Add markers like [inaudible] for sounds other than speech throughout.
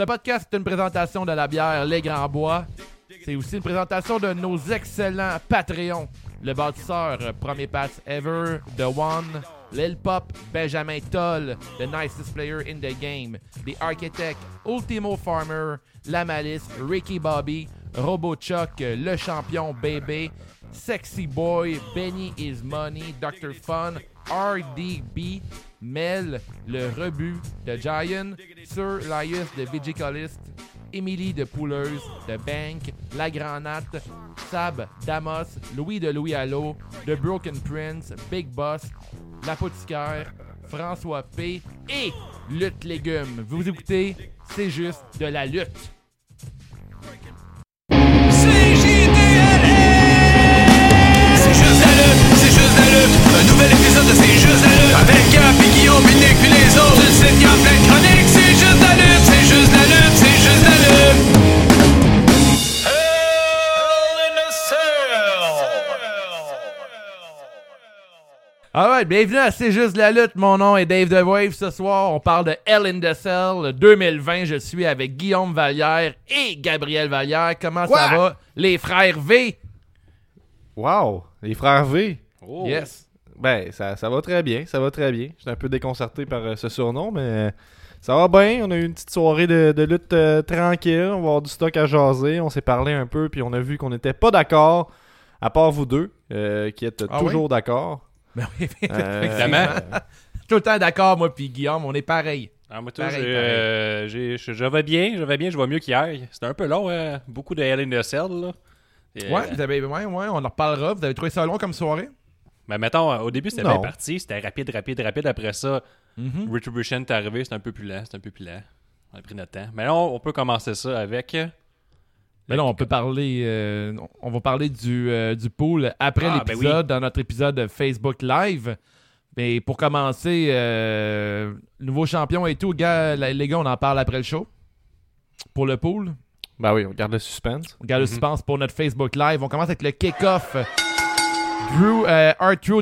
Ce podcast est une présentation de la bière Les Grands Bois. C'est aussi une présentation de nos excellents Patreons. Le bâtisseur euh, Premier Pass Ever, The One, Lil Pop, Benjamin Toll, The Nicest Player in the Game, The Architect, Ultimo Farmer, La Malice, Ricky Bobby, Robo Chuck, Le Champion Bébé, Sexy Boy, Benny Is Money, Dr. Fun, RDB, Mel, Le Rebut de Giant, Sir Laius de Vigicolist, Émilie de Pouleuse, de Bank, La Granate, Sab, Damos, Louis de Louis Allo, The Broken Prince, Big Boss, L'Apothicaire, François P. et Lutte Légumes. Vous écoutez, c'est juste de la lutte. Un nouvel épisode de C'est juste la lutte Avec Gap et Guillaume, et Nick puis les autres Tu sais qu'il y a plein de chroniques C'est juste la lutte, c'est juste la lutte, c'est juste la lutte Hell in a Cell Alright, bienvenue à C'est juste la lutte. Mon nom est Dave The Wave. Ce soir, on parle de Hell in the Cell 2020. Je suis avec Guillaume Vallière et Gabriel Vallière. Comment ça Quoi? va? Les frères V? Wow! Les frères V. Oh. Yes. Ben, ça, ça va très bien, ça va très bien. J'étais un peu déconcerté par euh, ce surnom, mais euh, ça va bien. On a eu une petite soirée de, de lutte euh, tranquille. On va avoir du stock à jaser. On s'est parlé un peu, puis on a vu qu'on n'était pas d'accord, à part vous deux, euh, qui êtes Ah toujours d'accord. Ben oui, [laughs] Euh, effectivement. euh, Tout le temps d'accord, moi puis Guillaume, on est pareil. Ah, moi, tout, Pareil, j'ai, pareil. euh, j'ai- je, je vais bien, je vais bien, je vais mieux qu'hier. C'était un peu long, euh, beaucoup de Hell in the Cell, là. Et, Ouais, vous avez, ouais, ouais, on en reparlera. Vous avez trouvé ça long comme soirée? Mais mettons, euh, au début, c'était bien parti, c'était rapide, rapide, rapide. Après ça, Mhm. Retribution est arrivé, c'était un peu plus lent, c'était un peu plus lent. On a pris notre temps. Mais là, on, on peut commencer ça avec... euh, Mais là, on peut parler. euh, on va parler du, euh, du pool après Ah, ben l'épisode, dans notre épisode Facebook Live. Mais pour commencer, euh, nouveau champion et tout, gars, les gars, on en parle après le show. Pour le pool. Ben oui, on garde le suspense. On garde le Mhm. suspense pour notre Facebook Live. On commence avec le kick-off. Drew, euh,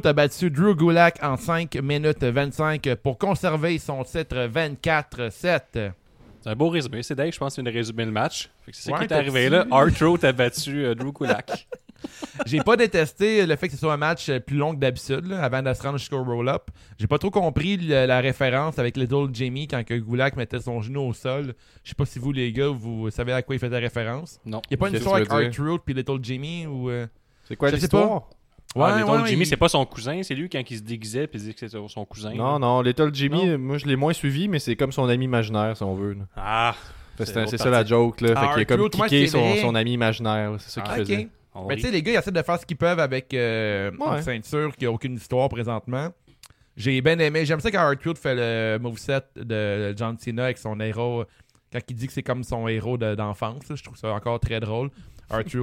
a battu Drew Gulak en 5 minutes 25 pour conserver son titre 24-7. C'est un beau résumé. C'est Dave, je pense, qui vient de résumer le match. C'est Ouais, qui est arrivé dit. là. Arthro a battu euh, Drew Kulak. [laughs] J'ai pas détesté le fait que ce soit un match euh, plus long que d'habitude, avant de se rendre jusqu'au roll-up. J'ai pas trop compris le- la référence avec Little Jamie quand que Gulak mettait son genou au sol. Je sais pas si vous, les gars, vous savez à quoi il faisait référence. Non. Y a pas une histoire avec veux R-Truth puis Little Jamie ou. euh, C'est quoi Je l'histoire? Ah, Little ouais, Jimmy, il- c'est pas son cousin, c'est lui quand il se déguisait puis il disait que c'était son cousin. Non, non, Little Jimmy, moi je l'ai moins suivi, mais c'est comme son ami imaginaire, si on veut. là. Ah, C'est C'est l'autre c'est ça la joke, là. Ah, Fait qu'il a comme ouais, c'est son, ami imaginaire, là. c'est ça qu'il Ah, faisait. ok. on Mais tu sais, les gars, ils essaient de faire ce qu'ils peuvent avec euh, Ouais. une ceinture qui a aucune histoire présentement. J'ai bien aimé. J'aime ça quand R-Truth fait le moveset de John Cena avec son héros. Quand il dit que c'est comme son héros de- d'enfance. là, je trouve ça encore très drôle. Tu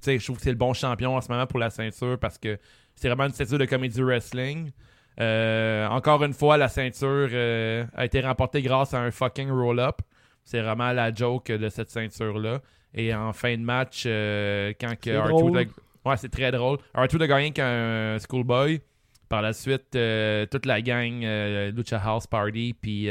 sais, je trouve que c'est le bon champion en ce moment pour la ceinture parce que c'est vraiment une ceinture de comédie wrestling. Euh, encore une fois, la ceinture euh, a été remportée grâce à un fucking roll-up. C'est vraiment la joke de cette ceinture-là. Et en fin de match, euh, quand que C'est R2 drôle. a- Ouais, c'est très drôle. R2 a gagné qu'un schoolboy. Par la suite, toute la gang, Lucha House Party, puis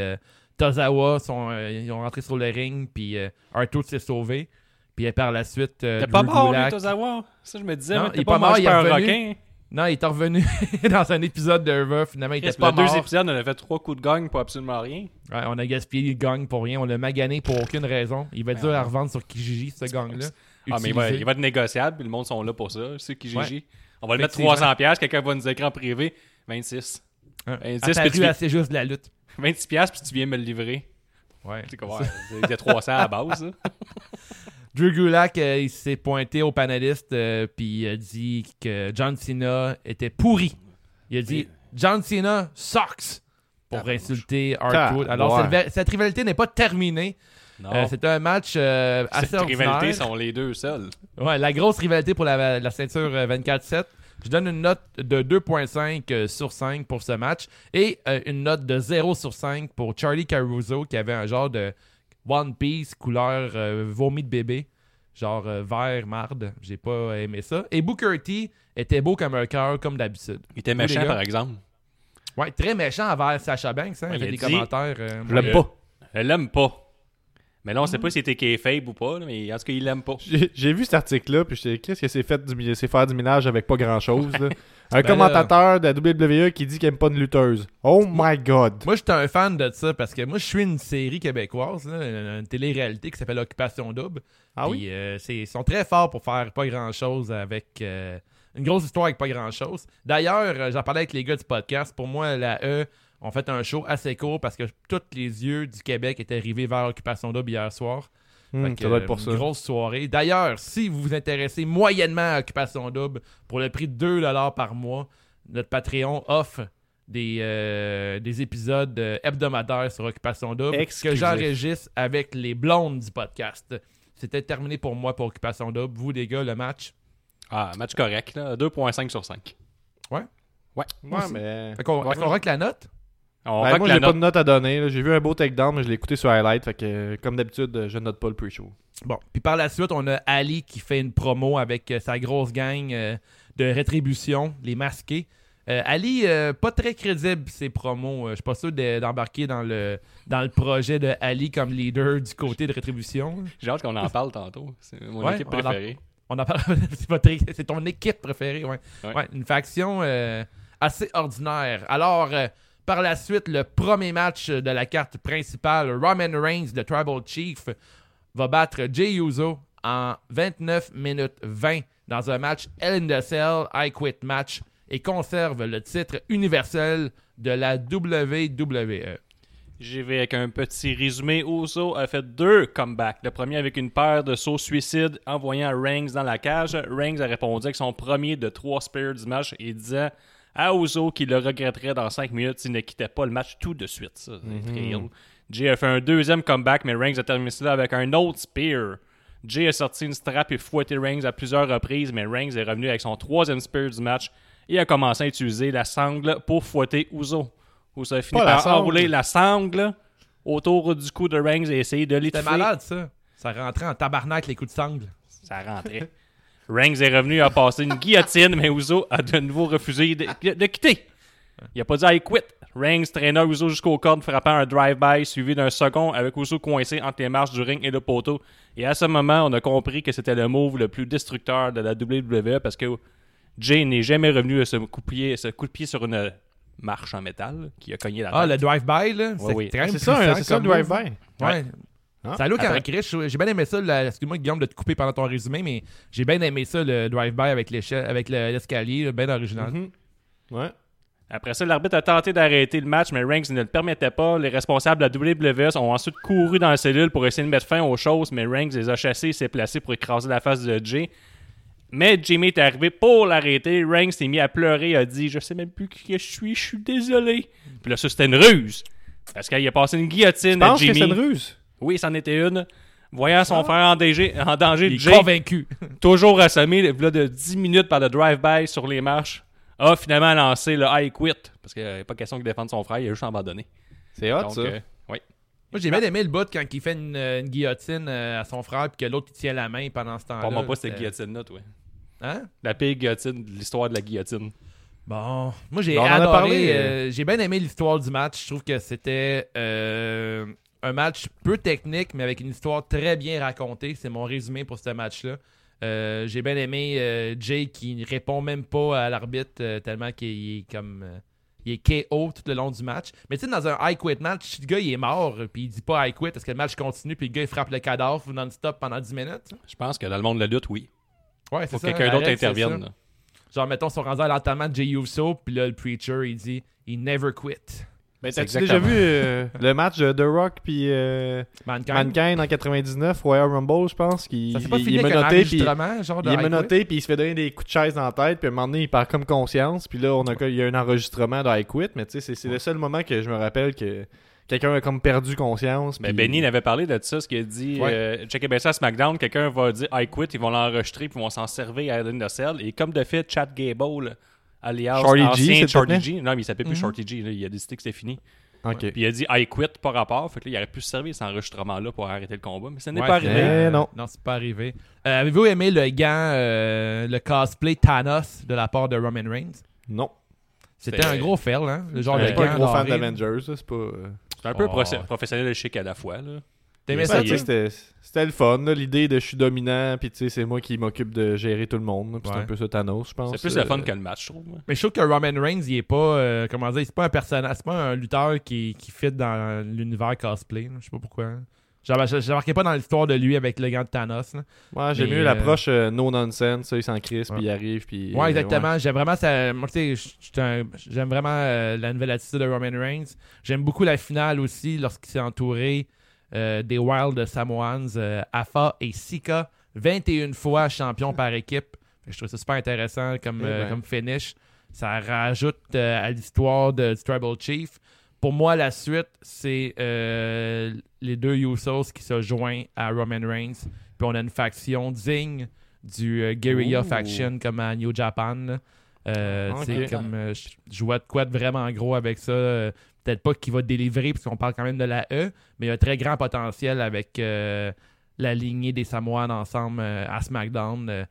Tozawa, sont, ils ont rentré sur le ring, puis euh, R2 s'est sauvé. Puis euh, par la suite, euh, T'es pas mort, lui, Tozawa? Ça, je me disais, Non, mais il est pas, mort, il est revenu. requin. Non, il est revenu [laughs] dans un épisode de Raw. Finalement, il était pas le deux mort. épisodes, on a fait trois coups de gagne pour absolument rien. Ouais, on a gaspillé le gang pour rien. On l'a magané pour aucune raison. Il va être dur à revendre sur Kijiji, ce gang-là. Ah, mais il va, il va être négociable, puis le monde sont là pour ça. C'est qui Ouais. On va le mettre Effectivement. 300$, piastres, quelqu'un va nous écrire en privé. 26. Hein, 26, apparu puis tu- C'est juste de la lutte. 26$, piastres, puis tu viens me le livrer. Ouais. C'est quoi? Il y a 300 à la base. [laughs] Drew Gulak, euh, il s'est pointé au panéliste euh, puis il a dit que John Cena était pourri. Il a dit John Cena sucks pour insulter R-Truth. Alors ouais. cette, va- cette rivalité n'est pas terminée. Non. Euh, C'était un match euh, assez Cette ordinaire. rivalité sont les deux seuls. Ouais, la grosse rivalité pour la, la ceinture euh, 24-7. Je donne une note de 2.5 euh, sur 5 pour ce match et euh, une note de 0 sur 5 pour Charlie Caruso qui avait un genre de One Piece couleur euh, vomi de bébé, genre euh, vert marde. J'ai pas aimé ça. Et Booker T était beau comme un cœur comme d'habitude. Il était méchant, par exemple. Ouais, très méchant envers Sacha Banks. Hein, il a il des dit- commentaires. euh, Je l'aime pas. Elle l'aime pas. Mais là, on sait pas si c'était kayfabe ou pas, là, mais en tout cas, il l'aime pas. J'ai j'ai vu cet article-là, puis j'étais qu'est-ce que c'est fait du, c'est faire du ménage avec pas grand-chose. Un Ben commentateur de la WWE qui dit qu'il aime pas de lutteuse. Oh my god. Moi, j'étais un fan de ça parce que moi, je suis une série québécoise, là, une télé-réalité qui s'appelle Occupation Double. Ah oui? Puis, euh, c'est- ils sont très forts pour faire pas grand-chose avec euh, une grosse histoire avec pas grand-chose. D'ailleurs, euh, j'en parlais avec les gars du podcast. Pour moi, la E ont fait un show assez court parce que tous les yeux du Québec étaient rivés vers Occupation Double hier soir. Que, ça doit être pour ça. Une grosse soirée. D'ailleurs, si vous vous intéressez moyennement à Occupation Double, pour le prix de 2$ par mois, notre Patreon offre des, euh, des épisodes euh, hebdomadaires sur Occupation Double que j'enregistre avec les blondes du podcast. C'était terminé pour moi pour Occupation Double. Vous, les gars, le match? Ah, match correct, là. 2.5 sur 5. Ouais. Ouais. Ouais, mais. Fait qu'on Ouais. est-ce qu'on rock la note? On Ben, moi, j'ai pas note. de note à donner. là. J'ai vu un beau takedown, mais je l'ai écouté sur Highlight. Fait que, comme d'habitude, je note pas le pre-show. Bon. Puis par la suite, on a Ali qui fait une promo avec euh, sa grosse gang euh, de rétribution, les masqués. Euh, Ali, euh, pas très crédible ses promos. Euh, Je suis pas sûr de- d'embarquer dans le, dans le projet de Ali comme leader du côté de rétribution. J'ai hâte qu'on en [laughs] parle tantôt. C'est mon Ouais, équipe préférée. On en parle. [laughs] c'est, ton équipe préférée, ouais. Ouais. Ouais, une faction euh, assez ordinaire. Alors, euh, par la suite, le premier match de la carte principale, Roman Reigns, le Tribal Chief, va battre Jey Uso en 29 minutes 20 dans un match Hell in Cell I Quit match et conserve le titre universel de la. WWE. J'y vais avec un petit résumé. Uso a fait deux comebacks. Le premier avec une paire de sauts suicides envoyant Reigns dans la cage. Reigns a répondu avec son premier de trois spears du match et disant à Uso qu'il le regretterait dans 5 minutes s'il ne quittait pas le match tout de suite. Ça, ill. Jay a fait un deuxième comeback, mais Reigns a terminé cela avec un autre spear. Jay a sorti une strap et fouetté Reigns à plusieurs reprises, mais Reigns est revenu avec son troisième spear du match et a commencé à utiliser la sangle pour fouetter Uso. Uso a fini Pas par enrouler la sangle autour du cou de Reigns et essayer de C'était l'étouffer. malade, ça. Ça rentrait en tabarnak les coups de sangle. Ça rentrait. [laughs] Reigns est revenu à passer une guillotine, mais Uso a de nouveau refusé de, de quitter. Il a pas dit I quit. Reigns traîna Uso jusqu'au cordes, frappant un drive-by suivi d'un second avec Uso coincé entre les marches du ring et le poteau. Et à ce moment, on a compris que c'était le move le plus destructeur de la WWE parce que Jay n'est jamais revenu à ce coup de pied, ce coup de pied sur une marche en métal qui a cogné la Ah, le drive-by, là. Ouais, oui. quand même C'est ça, puissant c'est ça le comme move. drive-by. Ouais. Ah. Ça look en Après- Chris. J'ai bien aimé ça. Excuse-moi, Guillaume, de te couper pendant ton résumé, mais j'ai bien aimé ça, le drive-by avec l'échelle, avec le- l'escalier, bien original. Mhm. Ouais. Après ça, l'arbitre a tenté d'arrêter le match, mais Reigns ne le permettait pas. Les responsables de la WWE ont ensuite couru dans la cellule pour essayer de mettre fin aux choses, mais Reigns les a chassés et s'est placé pour écraser la face de Jay. Mais Jimmy est arrivé pour l'arrêter. Reigns s'est mis à pleurer et a dit Je sais même plus qui je suis, je suis désolé. Puis là, ça, c'était une ruse. Parce qu'il a passé une guillotine Je à pense que Jimmy. c'est une ruse? Oui, c'en était une. Voyant son frère en danger, en danger Il est Jay, convaincu. [laughs] toujours assommé là, de 10 minutes par le drive-by sur les marches, a finalement lancé le I quit. Parce qu'il n'y a pas question qu'il défende son frère, il a juste abandonné. C'est hot, Donc, ça. euh, oui. Moi, j'ai bien aimé le bout quand il fait une, une guillotine euh, à son frère puis que l'autre il tient la main pendant ce temps-là. Parle-moi pas cette C'était- guillotine-là, toi. Hein? La pire guillotine de l'histoire de la guillotine. Bon, moi j'ai On en a adoré. parlé, euh, j'ai bien aimé l'histoire du match. Je trouve que c'était euh, un match peu technique, mais avec une histoire très bien racontée. C'est mon résumé pour ce match-là. Euh, j'ai bien aimé euh, Jay qui ne répond même pas à l'arbitre euh, tellement qu'il est comme. il est KO tout le long du match. Mais tu sais, dans un I quit match, si le gars il est mort, puis il dit pas I quit parce que le match continue, puis le gars il frappe le cadavre non-stop pendant 10 minutes? Je pense que dans le monde de la lutte, oui. Ouais, Faut que quelqu'un d'autre intervienne. Genre, mettons, son rendu à l'enterrement de Jey Uso, puis là, le preacher, il dit He never quit. Ben, t'as-tu déjà vu euh, [laughs] le match de The Rock puis euh, Mankind? Mankind en 99, Royal Rumble, je pense, qui il, il est menotté puis il est menotté puis il se fait donner des coups de chaise dans la tête puis à un moment donné il perd comme conscience puis là on a il y a un enregistrement de I Quit mais tu sais c'est- le seul moment que je me rappelle que quelqu'un a comme perdu conscience Mais Benny avait parlé de ça, ce qu'il a dit. Ouais. Euh, checkez bien ça à SmackDown, quelqu'un va dire I quit, ils vont l'enregistrer, puis ils vont s'en servir à Hell in the Cell. Et comme de fait, Chad Gable, alias Shorty G, ancien Shorty. G, non, mais il s'appelait plus Mhm. Shorty G, là, il a décidé que c'était fini. Puis il a dit I quit par rapport, fait que là, il aurait pu se servir cet enregistrement-là pour arrêter le combat, mais ça n'est Ouais, pas arrivé. Eh non. Non, c'est pas arrivé. Euh, Avez-vous aimé le gant, euh, le cosplay Thanos de la part de Roman Reigns? Non. C'était un gros fail, hein Le genre de suis pas gant un gros fan doré, d'Avengers, c'est pas euh, C'est un peu Oh. professionnel et chic à la fois. Là. T'aimais ça, Ben, tu sais, toi? c'était c'était le fun, l'idée de je suis dominant, puis tu sais, c'est moi qui m'occupe de gérer tout le monde. puis C'est un peu ça Thanos, je pense. C'est plus euh, le fun que le match, je trouve. Mais je trouve que Roman Reigns, il est pas. euh, comment dire, c'est pas un personnage. C'est pas un lutteur qui, qui fit dans l'univers cosplay. Je sais pas pourquoi. Genre, je, marquais pas dans l'histoire de lui avec le gant de Thanos. là. Ouais, j'ai mieux euh, l'approche euh, no nonsense, ça, il s'en crisse, puis il arrive, puis. Ouais, euh, exactement. J'aime vraiment ça. Moi, tu sais, j'aime vraiment euh, la nouvelle attitude de Roman Reigns. J'aime beaucoup la finale aussi, lorsqu'il s'est entouré euh, des Wild Samoans, euh, Afa et Sika, 21 fois champion par équipe. Je trouve ça super intéressant comme, Eh euh, ben. comme finish. Ça rajoute euh, à l'histoire de, du Tribal Chief. Pour moi, la suite, c'est euh, les deux Usos qui se joignent à Roman Reigns. Puis on a une faction digne du euh, Guerrilla. Faction comme à New Japan. Euh, Ok. comme euh, je je vois de quoi de vraiment gros avec ça. Peut-être pas qu'il va délivrer parce qu'on parle quand même de la E, mais il y a un très grand potentiel avec euh, la lignée des Samoans ensemble euh, à SmackDown. Euh,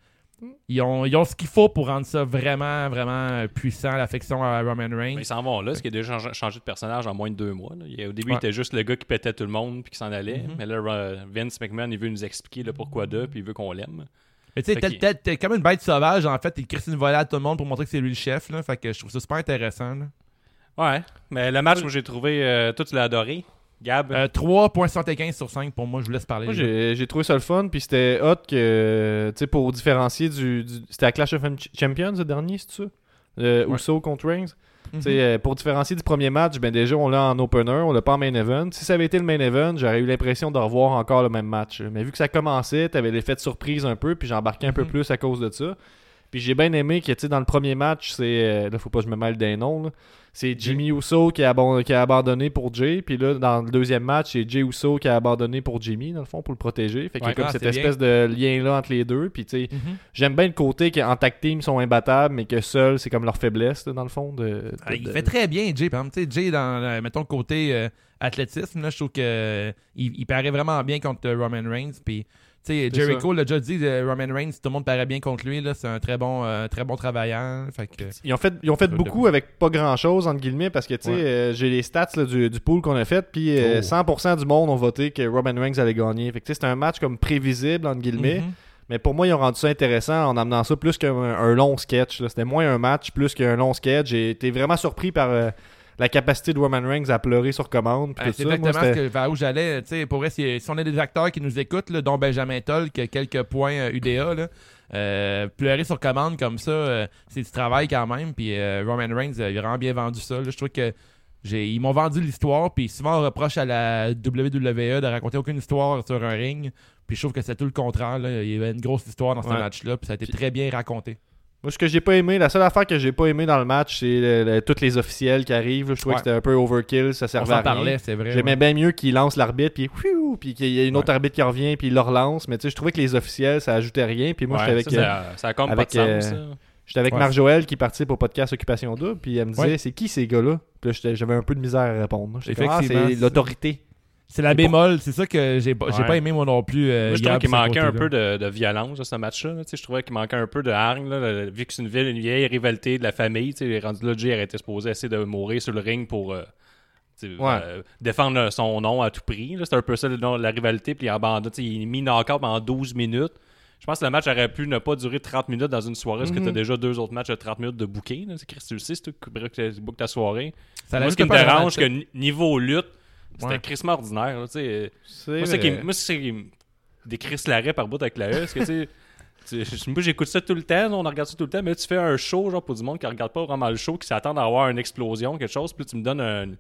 ils, ont, ils ont ce qu'il faut pour rendre ça vraiment, vraiment puissant, l'affection à Roman Reigns. Mais ils s'en vont là, ce qui a déjà changé, de personnage en moins de deux mois. là. Il au début, Ouais. il était juste le gars qui pétait tout le monde puis qui s'en allait. Mhm. Mais là, Vince McMahon, il veut nous expliquer le pourquoi d'eux puis il veut qu'on l'aime. Mais tu sais, t'es- comme une bête sauvage, en fait. Il crisse une volée à tout le monde pour montrer que c'est lui le chef. Là. Fait que je trouve ça super intéressant. là. Ouais, mais le match, moi, j'ai trouvé. euh, toi, tu l'as adoré. Gab? Euh, 3.75 sur 5 pour moi, je vous laisse parler. Moi, j'ai trouvé ça le fun, puis c'était hot que, tu sais, pour différencier du. du- c'était à Clash of Champions le dernier, c'est ça? Euh, Ouais. Uso contre Reigns. Tu sais, euh, pour différencier du premier match, ben déjà, on l'a en opener, on l'a pas en main event. Si ça avait été le main event, j'aurais eu l'impression de revoir encore le même match. Mais vu que ça commençait, t'avais l'effet de surprise un peu, puis j'embarquais un peu Mhm. plus à cause de ça. Puis j'ai bien aimé que, tu sais, dans le premier match, c'est. euh, là, faut pas que je me mêle des noms, là. C'est Jimmy Uso qui a, qui a abandonné pour Jay. Puis là, dans le deuxième match, c'est Jay Uso qui a abandonné pour Jimmy, dans le fond, pour le protéger. Fait qu'il y a comme Ah, cette bien. espèce de lien-là entre les deux. Puis, tu sais, Mhm. j'aime bien le côté qu'en tag team, ils sont imbattables, mais que seuls, c'est comme leur faiblesse, là, dans le fond. De, de- Ah, il de- fait très bien, Jay. Par exemple, tu sais, Jay, dans, euh, mettons, le côté euh, athlétisme, là, je trouve que euh, il, paraît vraiment bien contre euh, Roman Reigns. Puis, sais, Jericho l'a déjà dit, euh, Roman Reigns, tout le monde paraît bien contre lui. là, C'est un très bon, euh, très bon. Fait que, Ils ont fait, ils ont fait beaucoup avec pas grand chose, entre guillemets, parce que tu sais, Ouais. euh, j'ai les stats là, du, du pool qu'on a fait, puis euh, Oh. 100% du monde ont voté que Roman Reigns allait gagner. Fait que tu sais, c'était un match comme prévisible, entre guillemets. Mhm. Mais pour moi, ils ont rendu ça intéressant en amenant ça plus qu'un un long sketch. C'était moins un match, plus qu'un long sketch. J'ai été vraiment surpris par euh, la capacité de Roman Reigns à pleurer sur commande. tout c'est. Moi, exactement ce c'était- que, vers où j'allais. Pour vrai, si, si on a des acteurs qui nous écoutent, là, dont Benjamin Toll, qui a quelques points euh, UDA, là, euh, pleurer sur commande comme ça, euh, c'est du travail quand même. Puis euh, Roman Reigns, euh, il a vraiment bien vendu ça. là. Je trouve que ils m'ont vendu l'histoire. Puis souvent, on reproche à la WWE de raconter aucune histoire sur un ring. Puis je trouve que c'est tout le contraire. là. Il y avait une grosse histoire dans ce Ouais. match-là. Puis ça a été Puis- très bien raconté. Moi, ce que j'ai pas aimé, la seule affaire que j'ai pas aimé dans le match, c'est le- le- tous les officiels qui arrivent. Je trouvais que c'était un peu overkill, ça On servait s'en à rien. parlait, c'est vrai. J'aimais ouais. bien mieux qu'il lance l'arbitre, puis puis qu'il y ait une autre Ouais. arbitre qui revient, puis il le relance. Mais tu sais, je trouvais que les officiels, ça ajoutait rien. Puis moi, Ouais, j'étais avec, ça, ça, ça a comme avec, pas de sens. ça. j'étais avec. Marc-Joël qui participe au podcast Occupation Double, puis elle me disait c'est qui ces gars-là? Puis j'avais un peu de misère à répondre. Ah, c'est- l'autorité. C'est la bémol. C'est ça que j'ai pas, j'ai Ouais. pas aimé moi non plus. euh, Moi, je trouvais qu'il manquait un peu de, de violence dans ce match-là. là. Tu sais, Je trouvais qu'il manquait un peu de hargne. là, vu que c'est une, ville- une vieille rivalité de la famille, tu sais, rendu là, Jay aurait été supposé essayer de mourir sur le ring pour euh, Ouais. euh, défendre son nom à tout prix. là. C'était un peu ça nom- la rivalité. Puis il abandonne. tu sais, Il est mis knock-out pendant 12 minutes. Je pense que le match aurait pu ne pas durer 30 minutes dans une soirée parce que Mhm. tu as déjà deux autres matchs de 30 minutes de bouquet. C'est Chris, tu le sais, c'est toi qui book- book ta soirée. Ça Moi, ce qui me dérange, que ni- niveau lutte, c'était Ouais. crissement ordinaire. là, tu sais. C'est Moi, c'est qui, moi, c'est qui me- Larrey par bout avec la E. Parce que, tu sais, j'écoute ça tout le temps, on regarde ça tout le temps, mais là, tu fais un show, genre, pour du monde qui regarde pas vraiment le show, qui s'attend à avoir une explosion, quelque chose, puis tu me donnes un, une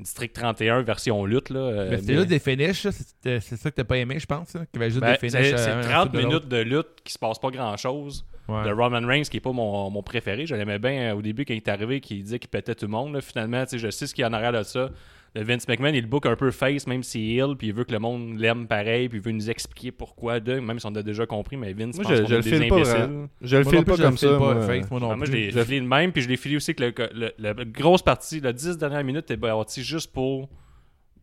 District 31 version lutte, là. euh, Mais c'était juste des finishes, là. c'est ça que t'as pas aimé, je pense. là, Qu'il y avait juste ben, des finishes. c'est euh, c'est un en 30 dessous de minutes de lutte qui se passe pas grand-chose. l'autre. De Ouais. Roman Reigns, qui est pas mon, mon préféré. Je l'aimais bien euh, au début quand il est arrivé, qu'il disait qu'il pétait tout le monde. là. Finalement, tu sais, je sais ce qu'il y a en arrière de ça. Le Vince McMahon, il le book un peu face, même s'il est ill, puis il veut que le monde l'aime pareil, puis il veut nous expliquer pourquoi, de, même si on a déjà compris, mais Vince, Moi, pense je, qu'on je est le des file pas. Je le Moi file pas comme le ça. pas, moi. Faith, moi non Ah, moi, je plus. l'ai Je- filé de même, puis je l'ai filé aussi que le, le- la grosse partie, la 10 dernières minutes, est bâti juste pour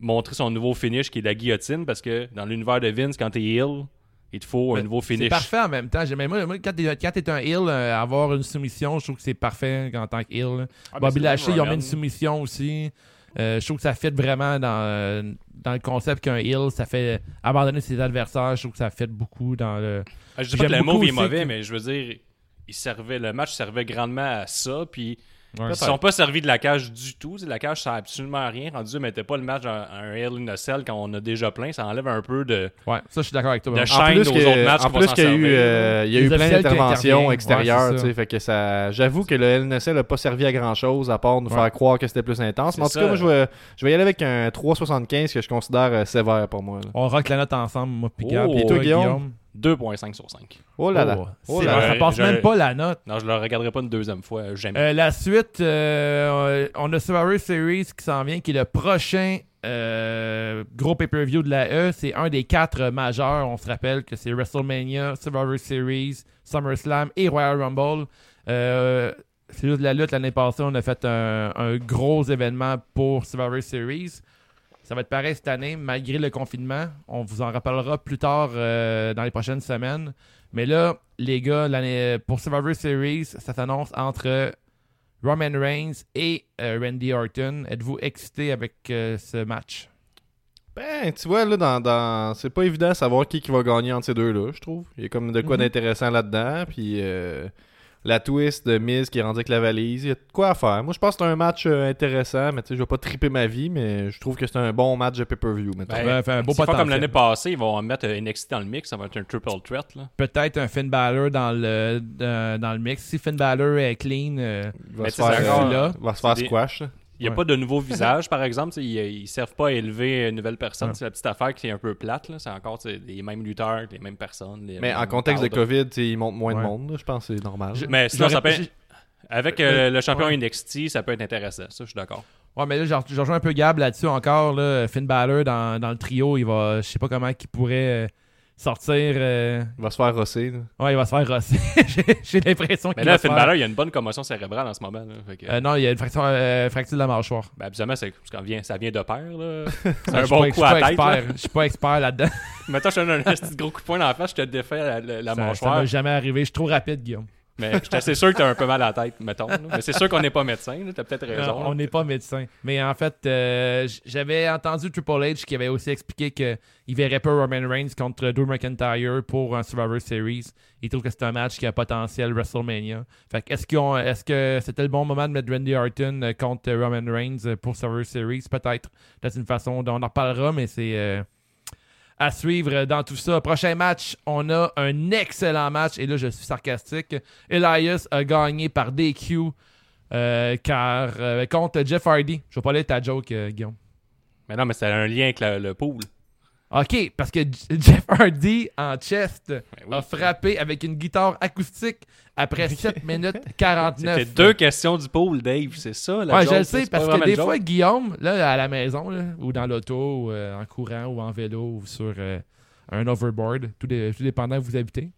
montrer son nouveau finish qui est la guillotine, parce que dans l'univers de Vince, quand t'es ill, il te faut un nouveau C'est finish. parfait en même temps. Moi, moi, quand t'es un heel, euh, avoir une soumission, je trouve que c'est parfait en tant que heel. Ah, ben, Bobby c'est Lashley, ils ont mis une soumission aussi. Euh, je trouve que ça fit vraiment dans, euh, dans le concept qu'un heel, ça fait abandonner ses adversaires. Je trouve que ça fit beaucoup dans le. Ah, Je dis pas que le move est mauvais, que- mais je veux dire, il servait, le match servait grandement à ça. Puis Ouais. ils sont pas servis de la cage du tout. La cage, ça sert absolument à rien. Rendu, mettez pas le match à un Hell in a Cell quand on a déjà plein. Ça enlève un peu de. Ouais, ça, je suis d'accord avec toi. De chaîne En plus, aux autres matchs en plus qu'il y a eu, euh, il y a eu plein d'interventions extérieures, Ouais, fait que ça. J'avoue que le LNSL n'a pas servi à grand chose à part nous Ouais. faire croire que c'était plus intense. Mais en tout cas, moi, je vais, je vais y aller avec un 3,75 que je considère euh, sévère pour moi. là. On rock la note ensemble, moi, puis Oh. Et toi, toi, Guillaume? 2.5 sur 5. Oh là là. Oh, Oh là là. ça passe Je- même pas la note. Non, je le regarderai pas une deuxième fois. Jamais. Euh, la suite, euh, on a Survivor Series qui s'en vient, qui est le prochain euh, gros pay-per-view de la E. C'est un des quatre majeurs. On se rappelle que c'est WrestleMania, Survivor Series, SummerSlam et Royal Rumble. Euh, c'est juste de la lutte. L'année passée, on a fait un, un gros événement pour Survivor Series. Ça va être pareil cette année, malgré le confinement. On vous en rappellera plus tard euh, dans les prochaines semaines. Mais là, les gars, l'année pour Survivor Series, ça s'annonce entre Roman Reigns et euh, Randy Orton. Êtes-vous excité avec euh, ce match? Ben, tu vois, là, dans, dans... c'est pas évident de savoir qui, qui va gagner entre ces deux-là, je trouve. Il y a comme de quoi Mhm. d'intéressant là-dedans. Puis la twist de Miz qui est rendu avec la valise, il y a de quoi à faire. Moi, je pense que c'est un match euh, intéressant, mais tu sais, je vais pas triper ma vie, mais je trouve que c'est un bon match de pay-per-view. Ben, font comme l'année passée, ils vont mettre euh, NXT dans le mix. Ça va être un triple threat. Là. Peut-être un Finn Balor dans le, dans, dans le mix. Si Finn Balor est clean, euh, il va se faire, c'est euh, encore- là. il va se faire c'est des- squash. là. Il n'y a Ouais. pas de nouveau visage, [laughs] par exemple. Ils ne servent pas à élever une nouvelle personne. Ouais. C'est la petite affaire qui est un peu plate. là. C'est encore les mêmes lutteurs, les mêmes personnes. les Mais en contexte de. COVID, tu sais, il monte moins Ouais. de monde. Je pense que c'est normal. Je- Mais sinon, ça peut Avec euh, le champion Ouais. NXT, ça peut être intéressant. Ça, je suis d'accord. Ouais, mais là, je je rejoins un peu Gab là-dessus encore. Là. Finn Balor dans, dans le trio, il va. Je sais pas comment il pourrait euh, sortir. euh, Il va se faire rosser. là. Ouais, il va se faire rosser. [laughs] J'ai- l'impression Mais qu'il là, va se Finn faire- Balor, il y a une bonne commotion cérébrale en ce moment. Là. Fait que, Euh, non, il y a une fraction, euh, fracture de la mâchoire. ben, habituellement, qu'on vient, ça vient de pair. Là. [laughs] C'est Je un suis bon coup à tête. là. expert. Je suis pas expert là-dedans. [laughs] Mettons, je te donne un petit gros coup de poing dans la face, je te défais la, la- la Ça- Ça mâchoire. m'est jamais arrivé. Je suis trop rapide, Guillaume. Mais je suis assez sûr que t'as un peu mal à la tête, mettons. là. Mais c'est sûr qu'on n'est pas médecin. là. T'as peut-être raison. Non, on n'est pas médecin. Mais en fait, euh, j'avais entendu Triple H qui avait aussi expliqué qu'il verrait pas Roman Reigns contre Drew McIntyre pour un Survivor Series. Il trouve que c'est un match qui a potentiel WrestleMania. Fait est-ce, est-ce que c'était le bon moment de mettre Randy Orton euh, contre Roman Reigns euh, pour Survivor Series? Peut-être. C'est une façon dont on en reparlera, mais c'est euh, à suivre dans tout ça. Prochain match, on a un excellent match. Et là, je suis sarcastique. Elias a gagné par DQ. euh, car euh, contre Jeff Hardy, je vais pas lire ta joke, euh, Guillaume. Mais non, mais c'est un lien avec la- le pool. Ok, parce que [laughs] Jeff Hardy en chest Ben oui. a frappé avec une guitare acoustique après 7 minutes [laughs] 49. C'était deux questions du pool, Dave. C'est ça, la Ouais, joke, je le sais, parce que des fois, Guillaume, là, à la maison, là, ou dans l'auto, ou euh, en courant, ou en vélo, ou sur euh, un overboard, tout, dé- tout dépendant où vous habitez.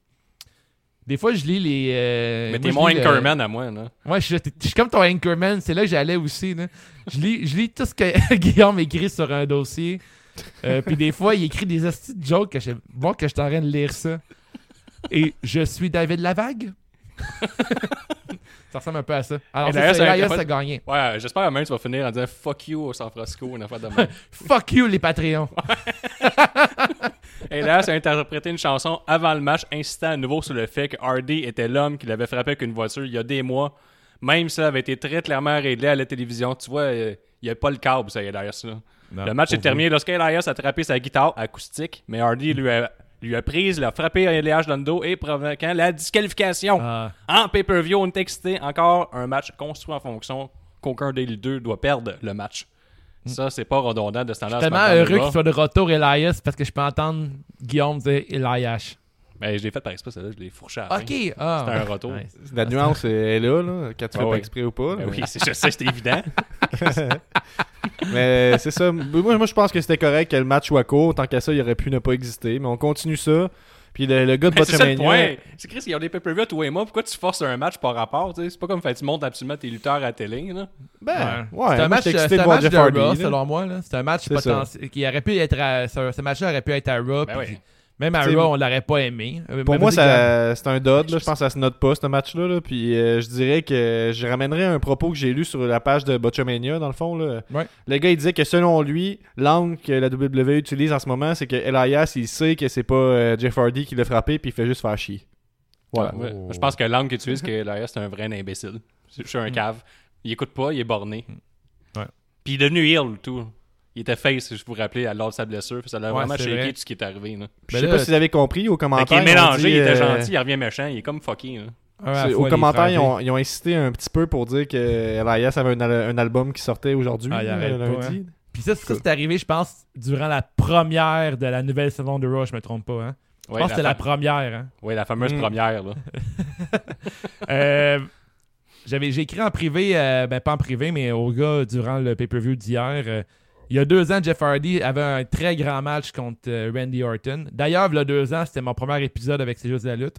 Des fois, je lis les. euh, Mais t'es mon le- anchorman à moi, là. Ouais, je, suis- je suis comme ton anchorman, c'est là que j'allais aussi. là. Je, lis, je lis tout ce que [laughs] Guillaume écrit sur un dossier. Euh, puis des fois, il écrit des hosties de jokes que je bon que je suis en train de lire ça. Et je suis David Lavague. ça ressemble un peu à ça. Alors, c'est ça, ça- a gagné. Ouais, j'espère même que tu vas finir en disant fuck you au San Francisco, une affaire de même. [laughs] Fuck you, les Patreons. Et là, ça a interprété une chanson avant le match, incitant à nouveau sur le fait que Hardy était l'homme qui l'avait frappé avec une voiture il y a des mois. Même ça avait été très clairement réglé à la télévision. Tu vois, euh, il n'y a pas le câble, ça, Elias. Là. Le match est terminé lorsqu'Elias a attrapé sa guitare acoustique, mais Hardy lui a, lui a prise, l'a frappé à Elias dans le dos et provoquant la disqualification. Ah, En pay-per-view, on est excité. Encore un match construit en fonction qu'aucun des deux doit perdre le match. Ça, c'est pas redondant de ce je suis tellement heureux qu'il soit de retour, Elias, parce que je peux entendre Guillaume dire Elias. Mais je l'ai fait par exprès, celle-là, je l'ai fourché à la. Ah, C'était un retour. Nice. La nuance est là, là, quand tu Ah fais pas exprès ou pas. Ben mais- oui, c'est- je sais, c'est évident. [laughs] Mais c'est ça. Moi, moi, je pense que c'était correct que le match soit court. Tant qu'à ça, il aurait pu ne pas exister. Mais on continue ça. Puis le, le gars de Mais c'est ça le Botchamania. point. C'est Chris, ils ont des pay-per-view à toi et moi. Pourquoi tu forces un match par rapport? C'est pas comme fait, tu montes absolument tes lutteurs à la télé. Là. Ben, Ouais. ouais. c'est un match, de un match de. Raw, selon moi. là. C'est un match qui aurait pu être à, ce, ce match-là aurait pu être à Raw. Ben puis- oui. Même à Raw, on l'aurait pas aimé. Euh, Pour moi, ça, c'est un dud. Là. Je pense que ça se note pas, ce match-là. là. Puis euh, je dirais que je ramènerais un propos que j'ai lu sur la page de Botchamania, dans le fond. Là. Ouais. Le gars, il disait que selon lui, l'angle que la WWE utilise en ce moment, c'est que Elias, il sait que c'est pas euh, Jeff Hardy qui l'a frappé, puis il fait juste faire chier. Voilà. Ouais. Je pense que l'angle qu'il utilise, que Elias, c'est un vrai imbécile. Je suis un cave. Il écoute pas, il est borné. Ouais. Puis il est devenu heel, tout. Il était face, je vous rappelais, à lors de sa blessure. Ça l'a Ouais, vraiment shaké vrai. tout ce qui est arrivé. Là. Je Ben sais là, pas si vous avez compris au Fait commentaire. qu'il est mélangé, dit, il était euh, gentil, il revient méchant, il est comme fucké. là. Un à la c'est- fois, Au les commentaire, frapper. ils ont, ils ont insisté un petit peu pour dire que Elias avait un, al- un album qui sortait aujourd'hui, Ah, il lundi. pas, hein. Puis ça, ça c'est arrivé, je pense, durant la première de la nouvelle saison de Raw, je me trompe pas. Hein? Je Ouais, pense que c'était la première. Hein? ouais, la fameuse Mm. première. Là. [laughs] Euh, j'avais, j'ai écrit en privé, euh, ben pas en privé, mais au gars durant le pay-per-view d'hier. euh, il y a deux ans, Jeff Hardy avait un très grand match contre euh, Randy Orton. D'ailleurs, il y a deux ans, c'était mon premier épisode avec ces Jeux de la lutte.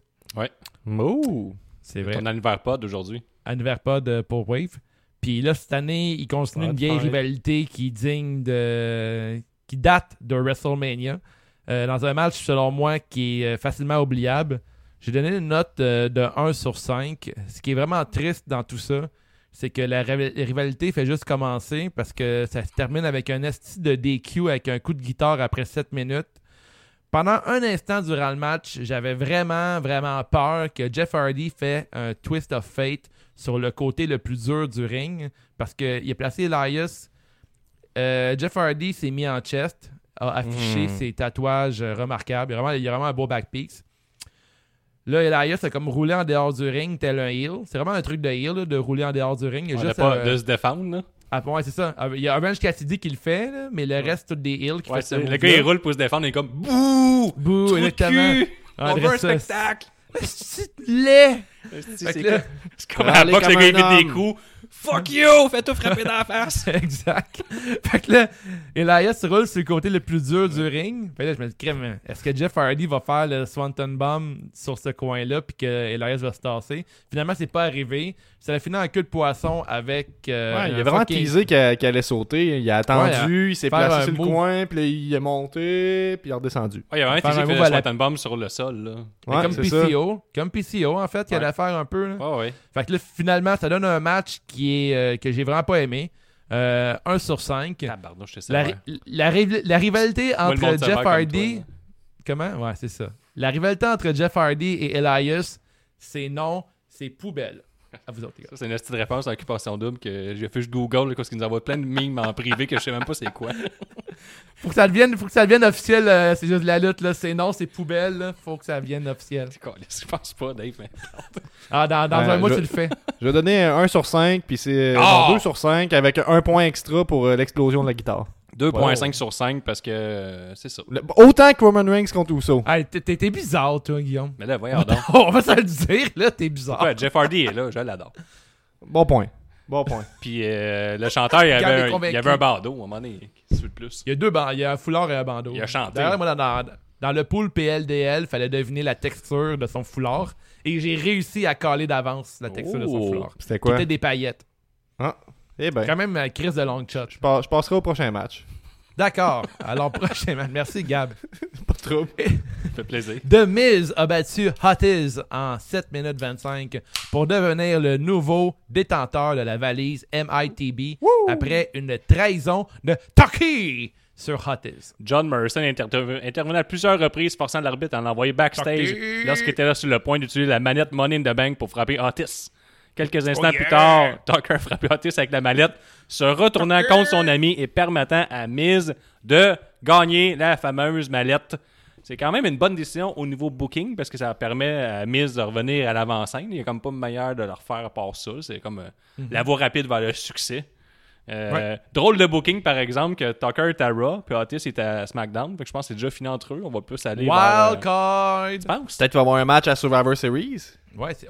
Oh! C'est vrai. Ton anniversaire pod d'aujourd'hui. Anniversaire pod euh, pour Wave. Puis là, cette année, il continue Ouais, une vieille rivalité qui est digne de. qui date de WrestleMania. Euh, dans un match, selon moi, qui est facilement oubliable. J'ai donné une note de 1 sur 5. Ce qui est vraiment triste dans tout ça, c'est que la rival- rivalité fait juste commencer parce que ça se termine avec un esti de DQ avec un coup de guitare après 7 minutes. Pendant un instant durant le match, j'avais vraiment, vraiment peur que Jeff Hardy fait un twist of fate sur le côté le plus dur du ring parce qu'il a placé Elias. Euh, Jeff Hardy s'est mis en chest, a affiché Mm. ses tatouages remarquables. Il y a vraiment, il a vraiment un beau back piece. Là, Elias a comme roulé en dehors du ring tel un heel. C'est vraiment un truc de heel là, de rouler en dehors du ring. Il y a On n'a juste, pas euh, de se défendre. Là. ah, ouais, c'est ça. Ah, Il y a Orange Cassidy qui le fait, là, mais le reste, c'est des heels qui Ouais, c'est- le gars, il roule pour se défendre, il est comme Bouh! Bouh, exactement. cul! Ah, On veut un spectacle! C'est laid! C'est comme- à la boxe, le gars, il vide des coups. Fuck you! Fais-toi frapper dans la face! [laughs] exact. Fait que là, Elias roule sur le côté le plus dur du ring. Fait que là, je me dis, crème, est-ce que Jeff Hardy va faire le Swanton Bomb sur ce coin-là puis que Elias va se tasser? Finalement, c'est pas arrivé. Ça a fini en queue de poisson avec. euh, Ouais, il a vraiment fucking- teasé qu'elle qu'elle allait sauter. Il a attendu, il s'est placé sur le move. coin, puis là, il est monté, puis il est redescendu. Ouais, il y a vraiment le à la- Swanton Bomb sur le sol. Là. Comme c'est ça. PCO. Comme PCO, en fait, il allait faire un peu. Là. Ouais, ouais. Fait que là, finalement, ça donne un match qui est euh, que j'ai vraiment pas aimé. Euh, 1 sur 5. Tabarnouche, je sais La, ri- la, riv- la rivalité entre Jeff comme Hardy. Comment? Ouais, c'est ça. La rivalité entre Jeff Hardy et Elias, c'est non, c'est poubelle. À vous autres, les gars. Ça, c'est une petite réponse à Occupation Double que j'ai fait juste Google là, parce qu'ils nous envoient plein de mimes en privé que je sais même pas c'est quoi. [laughs] Faut que ça devienne, faut que ça devienne officiel. euh, c'est juste la lutte, là. C'est non, c'est poubelle. là. Faut que ça devienne officiel. Je pense pas, Dave. Mais... Ah, dans, dans un mois, je- tu le fais. [laughs] Je vais donner un 1 sur 5, puis c'est Ah! non, 2 sur 5 avec un point extra pour euh, l'explosion de la guitare. 2.5 Wow. sur 5 parce que euh, c'est ça. Le- autant que Roman Reigns contre Uso. Hey, t'es- bizarre, toi, Guillaume. Mais là, voyons donc. [laughs] On va se le dire, là, t'es bizarre. Ouais, Jeff Hardy est là, je l'adore. Bon point. Bon point. [laughs] Puis euh, le chanteur, il y, avait un, il avait bandeau à un moment donné. Qui plus. Il y a deux bandes. Il y a un foulard et un bandeau. Il a chanté. D'ailleurs, moi, dans, le pool PLDL, fallait deviner la texture de son foulard. Et j'ai réussi à caler d'avance la texture de son Oh. foulard. C'était quoi? était des paillettes. Eh ben, Quand même, euh, Chris de long shot. je, pa- je passerai au prochain match. D'accord. Alors, [laughs] prochainement. Merci, Gab. [laughs] Pas trop. [laughs] Ça fait plaisir. The Miz a battu Hottiz en 7 minutes 25 pour devenir le nouveau détenteur de la valise MITB après une trahison de Tucky sur Hottiz. John Morrison interve- intervenait à plusieurs reprises, forçant l'arbitre à l'envoyer backstage lorsqu'il était là sur le point d'utiliser la manette Money in the Bank pour frapper Otis. Quelques instants Oh yeah! plus tard, Tucker frappait Otis avec la mallette, se retournant contre son ami et permettant à Miz de gagner la fameuse mallette. C'est quand même une bonne décision au niveau booking parce que ça permet à Miz de revenir à l'avant-scène. Il n'y a comme pas meilleur de leur faire à part ça. C'est comme euh, Mhm. la voie rapide vers le succès. Euh, Drôle de booking, par exemple, que Tucker est à Raw, puis Otis est à SmackDown. Fait que je pense que c'est déjà fini entre eux. On va plus aller euh, Wild card. Tu penses? Peut-être qu'il va y avoir un match à Survivor Series. Ouais, c'est.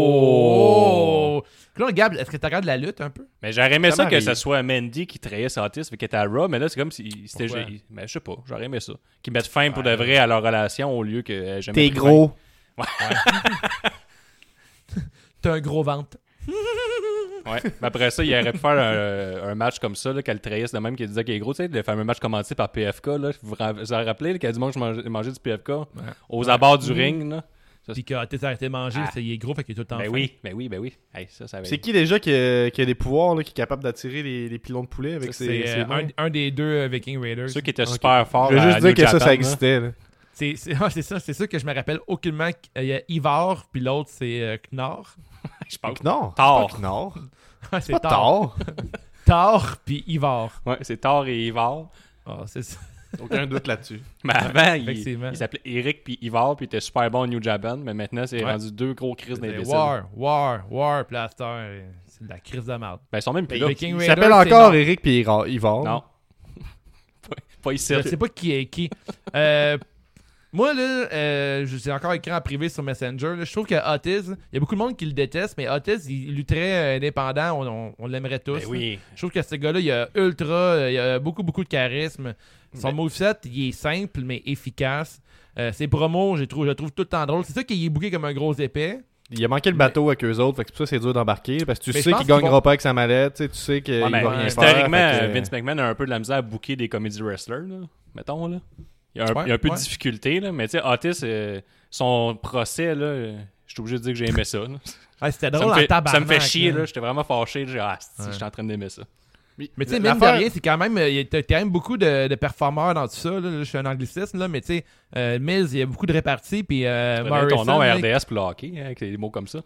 Oh! Là, Gab, est-ce que tu regardes la lutte un peu? Mais j'aurais aimé Ça ça, que ce soit Mandy qui trahisse Otis, fait qu'il était à Raw, mais là, c'est comme si c'était... Mais je sais pas, j'aurais aimé ça. Qu'ils mettent fin pour de vrai à leur relation au lieu que... euh, jamais T'es gros. [laughs] T'as un gros ventre. [laughs] Ouais. Mais après ça, il aurait pu faire un, un match comme ça, là, qu'elle trahisse de même, qui disait qu'il est gros. Tu sais, le fameux match commencé par PFK. Là, vous vous en rappelez y a du monde qui mangeait, mangeait du PFK aux abords du ring. Là. Puis que a arrêté de manger, Ah. il est gros, fait qu'il est tout le temps Ben faim. oui, ben oui, ben oui. Hey, ça, ça C'est qui déjà qui a, qui a des pouvoirs, là, qui est capable d'attirer les, les pilons de poulet avec C'est ses, euh, mains? un, un des deux euh, Viking Raiders. Ceux qui étaient super forts. Je veux à juste dire New que ça, Japan, ça existait. là. C'est c'est- [laughs] ah, c'est ça, c'est ça que je me rappelle aucunement. Il y a Ivar, puis l'autre c'est euh, Knorr. Je pense. Non, Thor. c'est pas Knorr. [laughs] Ah, C'est c'est pas [laughs] Thor. Puis Ivar. Ouais, c'est Thor et Ivar. Ah, c'est ça. [laughs] Aucun doute là-dessus. Mais avant, il, s'appelait Eric puis Ivar, puis il était super bon au New Japan. Mais maintenant, c'est Ouais. rendu deux gros crises d'imbéciles. War, War, War, Plaster. euh, C'est de la crise de merde. Ben, ils sont même plus Mais là. Viking Il Raiders, s'appelle c'est encore non. Eric puis Ivar. Non. pas, pas ici. Je sais pas qui est qui. Moi, là, euh, je suis encore écrit en privé sur Messenger. là, je trouve que Otis, il y a beaucoup de monde qui le déteste, mais Otis, il lutterait euh, indépendant. On, on- on l'aimerait tous. Ben oui. Je trouve que ce gars-là, il a ultra, euh, il a beaucoup, beaucoup de charisme. Son Ben- moveset, il est simple, mais efficace. Euh, ses promos, je trouve, je le trouve tout le temps drôle. C'est ça qu'il est bouqué comme un gros épais. Il a manqué le bateau avec eux autres, fait que c'est pour ça que c'est dur d'embarquer. Parce que tu Mais sais qu'il gagnera vont- pas avec sa mallette, tu sais, tu sais qu'il Ouais, mais va rien historiquement, faire. fait que- Vince McMahon a un peu de la misère à booker des comédie wrestlers, là, mettons. Là. Il y a un, Ouais, il y a un peu ouais. de difficulté, là, mais tu sais, Otis, euh, son procès, là, je suis obligé de dire que j'ai aimé ça. là. [laughs] Ouais, C'était Ça, drôle me en fait, ça tabarnak. me fait chier, là. j'étais vraiment fâché. J'ai ah, si, j'étais en train d'aimer ça. Mais tu sais, mine de rien, c'est quand même. euh, il y a- T'as quand même beaucoup de, de performeurs dans tout ça. Là, je suis un anglicisme, là, mais tu sais, euh, Miz, il y a beaucoup de réparties. Puis euh, ton nom là, RDS pour le hockey, hein, avec des mots comme ça.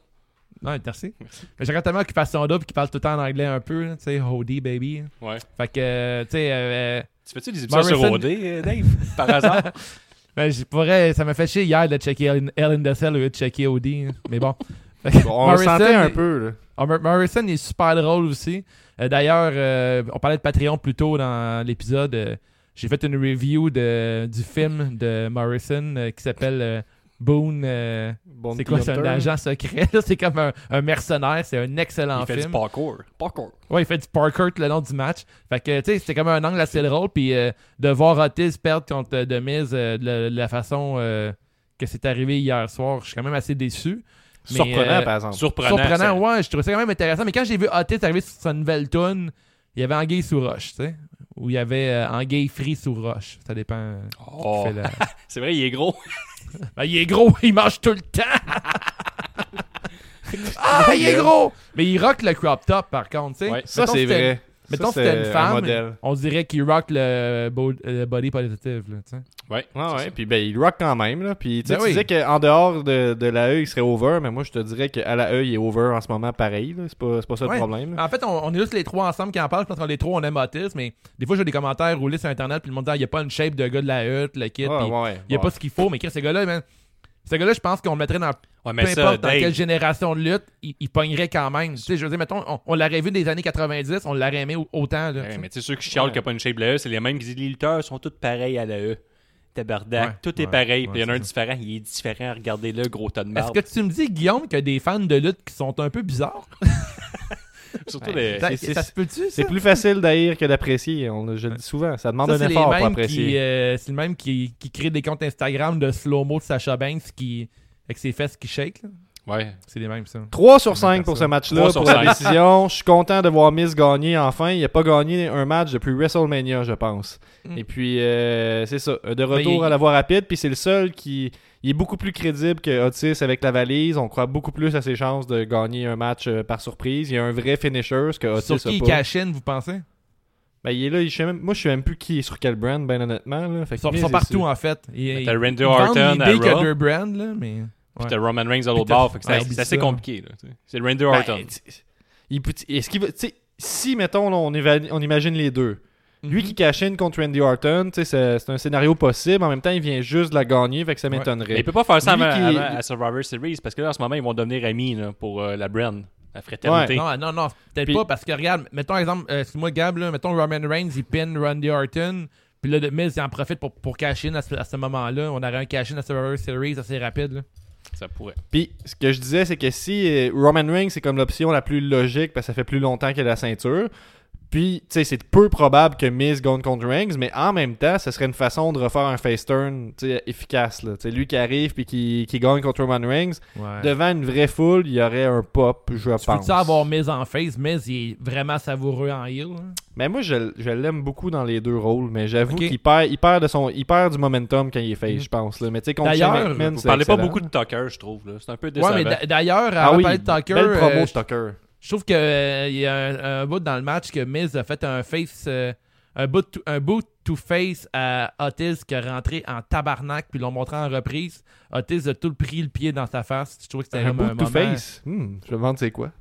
Ouais, merci. Mais j'aimerais tellement qu'il fasse son double qu'il parle tout le temps en anglais un peu. Tu sais, Howdy, baby. Ouais. Fait que, tu sais, euh, Tu fais-tu des épisodes sur Morrison- OD, euh, Dave, par hasard? [laughs] ben, je pourrais- ça m'a fait chier hier de checker the Cell au lieu de checker OD. hein. Mais [laughs] bon. On le sentait Morrison, un il- peu, là. Ah, Mor- Morrison est super drôle aussi. Euh, D'ailleurs, euh, on parlait de Patreon plus tôt dans l'épisode. euh, J'ai fait une review de, du film de Morrison euh, qui s'appelle euh, Boone. euh, Bounty c'est quoi, c'est un agent secret? [laughs] C'est comme un, un mercenaire. C'est un excellent Il fait film. du parkour. Parkour. Ouais, il fait du parkour tout le long du match. Fait que, tu sais, c'était comme un angle assez drôle. Puis euh, de voir Otis perdre contre euh, euh, de, la, de la façon euh, que c'est arrivé hier soir, je suis quand même assez déçu. Mais, Surprenant, euh, par exemple. Surprenant. Surprenant, ça. ouais, je trouvais ça quand même intéressant. Mais quand j'ai vu Otis arriver sur sa nouvelle tune, il y avait Anguille sous roche, tu sais. Ou il y avait euh, Anguille free sous roche. Ça dépend. euh, Oh. la- [laughs] C'est vrai, il est gros. [laughs] [laughs] Ben, il est gros, il mange tout le temps. [laughs] ah, il est gros! Mais il rock le crop top, par contre, tu sais. Ouais, Ça, c'est vrai. Mettons, c'était une un femme. modèle. On dirait qu'il rock le, bo- le body positive, là. Ouais. Ouais, ouais. Puis ben, il rock quand même. Là. Puis tu sais, Ben tu oui. disais qu'en dehors de, de la E, il serait over. Mais moi, je te dirais qu'à la E, il est over en ce moment pareil. là. C'est pas, c'est pas ça Ouais. le problème. là. En fait, on, on est juste les trois ensemble qui en parlent. Je pense qu'on les trois, on aime Otis, mais des fois, j'ai des commentaires roulés sur Internet, puis le monde dit, Ah, il n'y a pas une shape de gars de la hutte, le kit, Ouais, puis ouais, il n'y a ouais. pas ce qu'il faut. Mais Chris, ce gars-là, man, ce gars-là, je pense qu'on le mettrait dans Ouais, mais peu ça, importe dans Dave, quelle génération de lutte, il, il pognerait quand même. Tu sais, je veux dire, mettons, on, on l'aurait vu des années 90, on l'aurait aimé au- autant. Là, Ouais, tu sais. mais tu sais, ceux qui chialent qu'il n'y a pas une shape de la E, c'est les mêmes qui disent les lutteurs sont tous pareils à la E. Tabarnak, Ouais, tout est pareil. Puis il y en a un différent, il est différent. Regardez-le, gros tas de Est-ce que tu me dis, Guillaume, qu'il y a des fans de lutte qui sont un peu bizarres? [laughs] [laughs] Surtout Ouais, les. Ça, se peut-tu? C'est plus facile d'haïr que d'apprécier. on- Je le dis souvent. Ça demande Ça, un effort pour apprécier. euh, c'est le même qui, qui crée des comptes Instagram de slow-mo de Sacha Banks qui, avec ses fesses qui shake. Ouais. C'est les mêmes, ça. 3 sur 5 pour ce match-là, 3 sur pour la 5. décision. Je suis content de voir Miz gagner enfin. Il n'a pas gagné un match depuis WrestleMania, je pense. Mm. Et puis, euh, c'est ça. De retour il- à la voie rapide. Puis c'est le seul qui il est beaucoup plus crédible que Otis avec la valise. On croit beaucoup plus à ses chances de gagner un match euh, par surprise. Il y a un vrai finisher, ce que Otis Sur a qui il pas. cash in, vous pensez? Ben, il est là. il- je sais même- moi, je sais même plus qui est sur quel brand, ben honnêtement. Là. Fait Ils que sont, partout, en fait. T'as ils- Randy Orton à a Raw. deux brands, là, mais... Puis Ouais. t'as Roman Reigns à l'autre bord. fait que Ouais, c'est c'est assez compliqué. là. C'est Randy Ben, Orton. tu- il peut- Est-ce qu'il va. tu sais, si, mettons, là, on, imagine les deux. Lui Mhm. qui cash in contre Randy Orton, c'est c'est un scénario possible. En même temps, il vient juste de la gagner, fait que ça Ouais. m'étonnerait. Mais il peut pas faire ça Lui avant, qui- avant- à Survivor Series parce que là, en ce moment, ils vont devenir amis là, pour euh, la brand, la fraternité. Non, non, non, peut-être Puis- pas, parce que regarde, mettons exemple, euh, excuse-moi Gab, là, mettons Roman Reigns, il pin Randy Orton, puis là, Miz, il en profite pour, pour cash in à ce, à ce moment-là. On aurait un cash in à Survivor Series assez rapide, là. Ça pourrait. Puis, ce que je disais, c'est que si euh, Roman Reigns, c'est comme l'option la plus logique, parce que ça fait plus longtemps qu'il a la ceinture, Puis, tu sais, c'est peu probable que Miz gagne contre Reigns, mais en même temps, ce serait une façon de refaire un face turn tu efficace. Là. Tu lui qui arrive puis qui, qui gagne contre Roman Reigns, Ouais. devant une vraie foule, il y aurait un pop, je Tu pense. peux-tu avoir Miz en face? Miz, il est vraiment savoureux en heel. hein? Mais moi, je, je l'aime beaucoup dans les deux rôles, mais j'avoue qu'il perd, il perd, de son, il perd du momentum quand il est face, Mhm. je pense. Là. Mais tu sais, contre D'ailleurs, Shane McMahon, Vous c'est parlez pas excellent. beaucoup de Tucker, je trouve. C'est un peu décevant. Ouais, mais d'a- d'ailleurs, Ah avant de oui, parler de Tucker, belle promo euh, de Tucker. Je trouve qu'il y a un, un bout dans le match que Miz a fait un face. euh, un boot to, un boot to face à Otis qui a rentré en tabarnak puis l'ont montré en reprise. Otis a tout pris le pied dans sa face. Je trouve que c'était Un comme bout un to moment- face? Hmm, je me demande c'est quoi.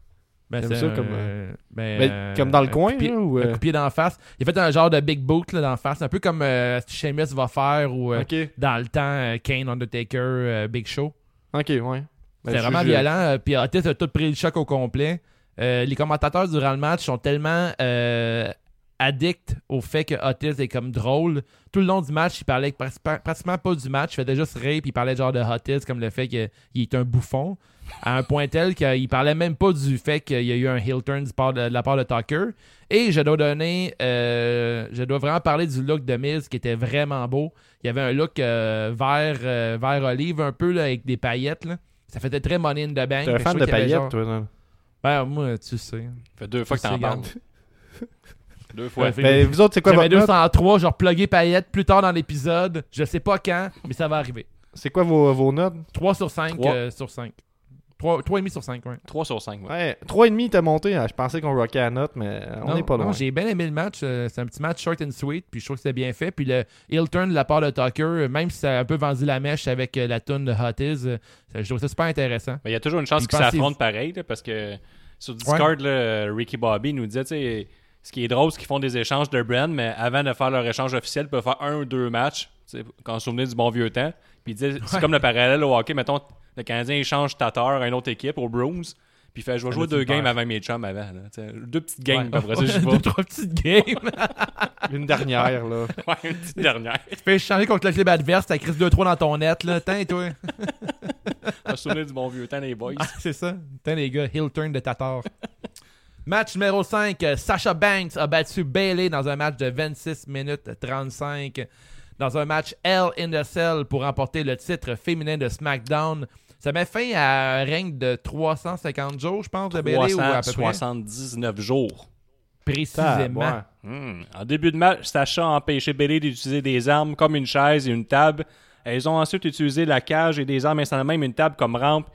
Ben, c'est ça un- comme, euh, ben, euh, comme dans le un coin, là, ou, Un euh? de pied d'en face. Il a fait un genre de big boot là, d'en face, un peu comme euh, Sheamus va faire ou euh, dans le temps euh, Kane, Undertaker, euh, Big Show. ok, ouais. Ben, je- vraiment je- violent. euh, Puis Otis a tout pris le choc au complet. Euh, les commentateurs durant le match sont tellement euh, addicts au fait que Otis est comme drôle. Tout le long du match, il parlait pratiquement, pratiquement pas du match. Il faisait juste rire. Puis il parlait genre de Otis comme le fait qu'il est un bouffon. À un point tel qu'il parlait même pas du fait qu'il y a eu un heel turn de, la part de Tucker. Et je dois donner. euh, je dois vraiment parler du look de Miz qui était vraiment beau. Il y avait un look vert, vert olive un peu là, avec des paillettes. Là. Ça faisait très money in the bank. T'es un fan de paillettes, genre- toi, non? Ben, moi, tu sais. Ça fait deux fois que t'en parles. Deux fois. Ouais, Mais vous autres, c'est quoi votre note? 203, genre plugué paillettes plus tard dans l'épisode. Je sais pas quand, mais ça va arriver. C'est quoi vos, vos notes? 3 sur 5 Trois. euh, sur 5. 3, 3,5 sur 5, ouais. 3 sur 5. Ouais. Ouais, 3,5 t'as monté. hein. Je pensais qu'on rockait la note, mais on n'est pas loin. j'ai bien aimé le match. euh, C'est un petit match short and sweet, puis je trouve que c'était bien fait. Puis le heel turn de la part de Tucker, euh, même si ça a un peu vendu la mèche avec euh, la tune de Hot Is, je trouve ça super intéressant. Il y a toujours une chance qu'ils pensez- s'affrontent pareil, là, parce que sur Discord, là, Ricky Bobby nous disait, tu sais, ce qui est drôle, c'est qu'ils font des échanges de brand, mais avant de faire leur échange officiel, ils peuvent faire un ou deux matchs, tu sais, quand on se souvenait du bon vieux temps. Puis il disait, c'est Ouais. comme le parallèle au hockey, mettons, le Canadien échange Tatar à une autre équipe, aux Bruins, puis il fait, je vais jouer deux me games avant mes chums avant. là, deux petites games, Ouais. après ça, je [laughs] Deux, vais. trois petites games. [laughs] Une dernière, là. [laughs] Ouais, une petite dernière. tu peux échanger contre le club adverse, t'as crise 2-3 dans ton net, là. Tiens, toi. Je souvenir du bon vieux temps, les boys. Ah, c'est ça. Tiens, les gars, heel turn de Tatar. match numéro 5. euh, Sasha Banks a battu Bailey dans un match de 26 minutes 35. Dans un match Hell in the Cell pour remporter le titre féminin de SmackDown. Ça met fin à un règne de 350 jours, je pense, de Bailey, ou à peu près? 379 jours. Précisément. Ouais. Hmm. En début de match, Sacha a empêché Bailey d'utiliser des armes comme une chaise et une table. Elles ont ensuite utilisé la cage et des armes installant même une table comme rampe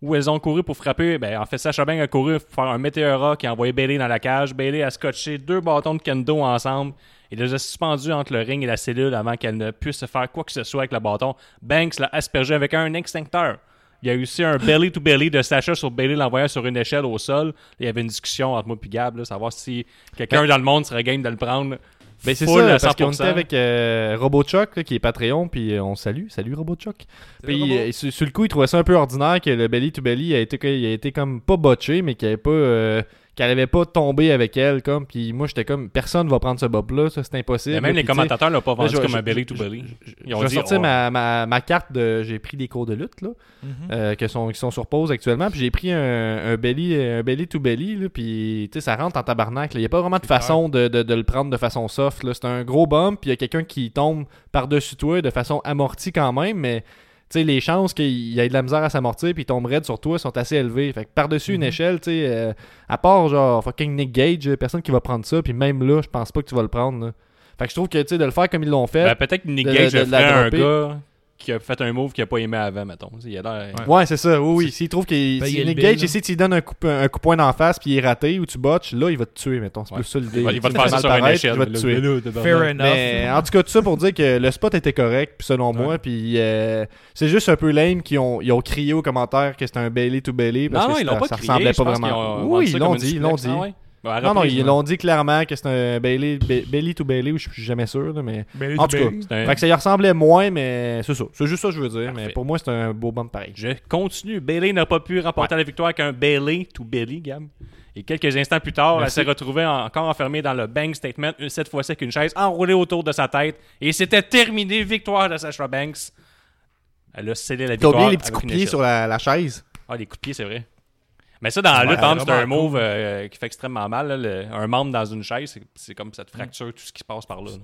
où elles ont couru pour frapper. Ben, en fait, Sacha Banks a couru pour faire un météora qui a envoyé Bailey dans la cage. Bailey a scotché deux bâtons de kendo ensemble et les a suspendus entre le ring et la cellule avant qu'elle ne puisse faire quoi que ce soit avec le bâton. Banks l'a aspergé avec un extincteur. Il y a eu aussi un belly-to-belly de Sacha sur Bailey l'envoyant sur une échelle au sol. Il y avait une discussion entre moi et Gab, là, savoir si quelqu'un dans le monde serait game de le prendre. Ben c'est ça, parce qu'on 100%. était avec euh, RoboChuck, qui est Patreon, puis euh, on salue, salut RoboChuck. Puis euh, sur, sur le coup, il trouvait ça un peu ordinaire que le belly to belly a été, il a été comme pas botché, mais qu'il avait pas, euh, qu'elle avait pas tombé avec elle, comme. Puis moi, j'étais comme, personne va prendre ce bob là, ça c'est impossible. Mais même les commentateurs l'ont pas là, vendu je- comme je- un belly to belly. Ils ont je vais dit, sortir oh. ma, ma, ma carte de. J'ai pris des cours de lutte, là. Mhm. euh, que sont, qui sont sur pause actuellement. Puis j'ai pris un, un belly un belly to belly. Là, puis tu sais, ça rentre en tabarnak. Il n'y a pas vraiment de façon de, de- de le prendre de façon soft. là. C'est un gros bump. Puis il y a quelqu'un qui tombe par-dessus toi de façon amortie quand même. Mais sais, les chances qu'il y ait de la misère à s'amortir puis tombe raide sur toi sont assez élevées. Fait que par-dessus une Mhm. échelle, tu sais, euh, à part genre fucking Nick Gage, personne qui va prendre ça. Puis même là, je pense pas que tu vas le prendre. là. Fait que je trouve que tu sais, de le faire comme ils l'ont fait. Ben, peut-être que Nick Gage de- un gars qui a fait un move qu'il a pas aimé avant, mettons. Il a Ouais, c'est ça. Oui, oui. S'il trouve qu'il. Ben, si Nick Gage, ici, tu lui donnes un coup, un coup de poing d'en face, puis il est raté ou tu botches, là, il va te tuer, mettons. C'est Ouais. plus ça l'idée. Il va- il va te faire ça mal sur une échelle. Il va te tuer. Fair enough. Mais en tout cas, tout ça pour dire que le spot était correct, puis selon moi, puis euh, c'est juste un peu lame qu'ils ont, ils ont crié aux commentaires que c'était un belly to belly parce Non, non, que ils ça, l'ont pas ça crié. ressemblait pas vraiment. Oui, ils l'ont dit, ils l'ont dit. Non, non, ils l'ont dit clairement que c'était un be- belly to ou je suis jamais sûr, là, mais en tout cas. C'est un- Fait que ça y ressemblait moins, mais c'est ça. C'est juste ça que je veux dire, Parfait. mais pour moi, c'est un beau bump pareil. Je continue. Bailey n'a pas pu remporter la victoire avec un Bailey to Bailey, Gab. Et quelques instants plus tard, Merci. elle s'est retrouvée en- encore enfermée dans le bank statement, cette fois-ci avec une chaise enroulée autour de sa tête. Et c'était terminé, victoire de Sasha Banks. Elle a scellé la T'as victoire. oublié les petits coups de pied sur la, la chaise? Ah, les coups de pied, c'est vrai. Mais ça, dans la lutte, par exemple, c'est un move euh, qui fait extrêmement mal. là. Le- un membre dans une chaise, c'est- comme ça te fracture tout ce qui se passe par là. là.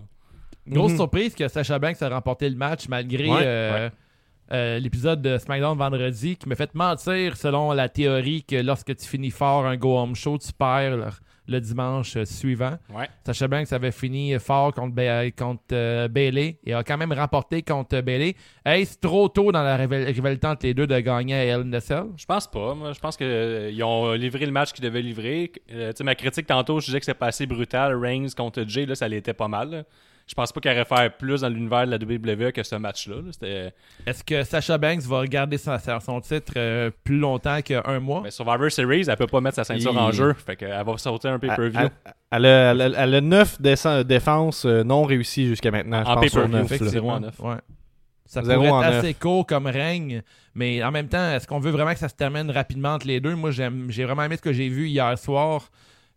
Grosse Mhm. surprise que Sacha Banks a remporté le match malgré Ouais, euh, euh, l'épisode de SmackDown vendredi qui me fait mentir selon la théorie que lorsque tu finis fort un go home show, tu perds le, dimanche euh, suivant. Ouais. Sacha Banks avait fini fort contre, contre euh, Bailey et a quand même remporté contre Bailey. Est-ce trop tôt dans la rival- rivalité entre les deux de gagner à a Cell? Je pense pas. Moi, je pense qu'ils ont livré le match qu'ils devaient livrer. Euh, tu sais, ma critique tantôt, je disais que c'était pas assez brutal. Reigns contre Jay, là, ça l'était pas mal. là. Je pense pas qu'il aurait faire plus dans l'univers de la WWE que ce match-là. là. C'était Est-ce que Sacha Banks va garder son, son titre euh, plus longtemps qu'un mois? mais Survivor Series, elle peut pas mettre sa ceinture en jeu. Fait qu'elle va sauter un pay-per-view. Elle, elle a, elle a- elle a 9 défenses euh, non réussies jusqu'à maintenant. En pay-per-view. Effectivement, Zéro en neuf. ouais. Ça Zéro pourrait être assez court comme règne, mais en même temps, est-ce qu'on veut vraiment que ça se termine rapidement entre les deux? Moi, j'aime, j'ai vraiment aimé ce que j'ai vu hier soir.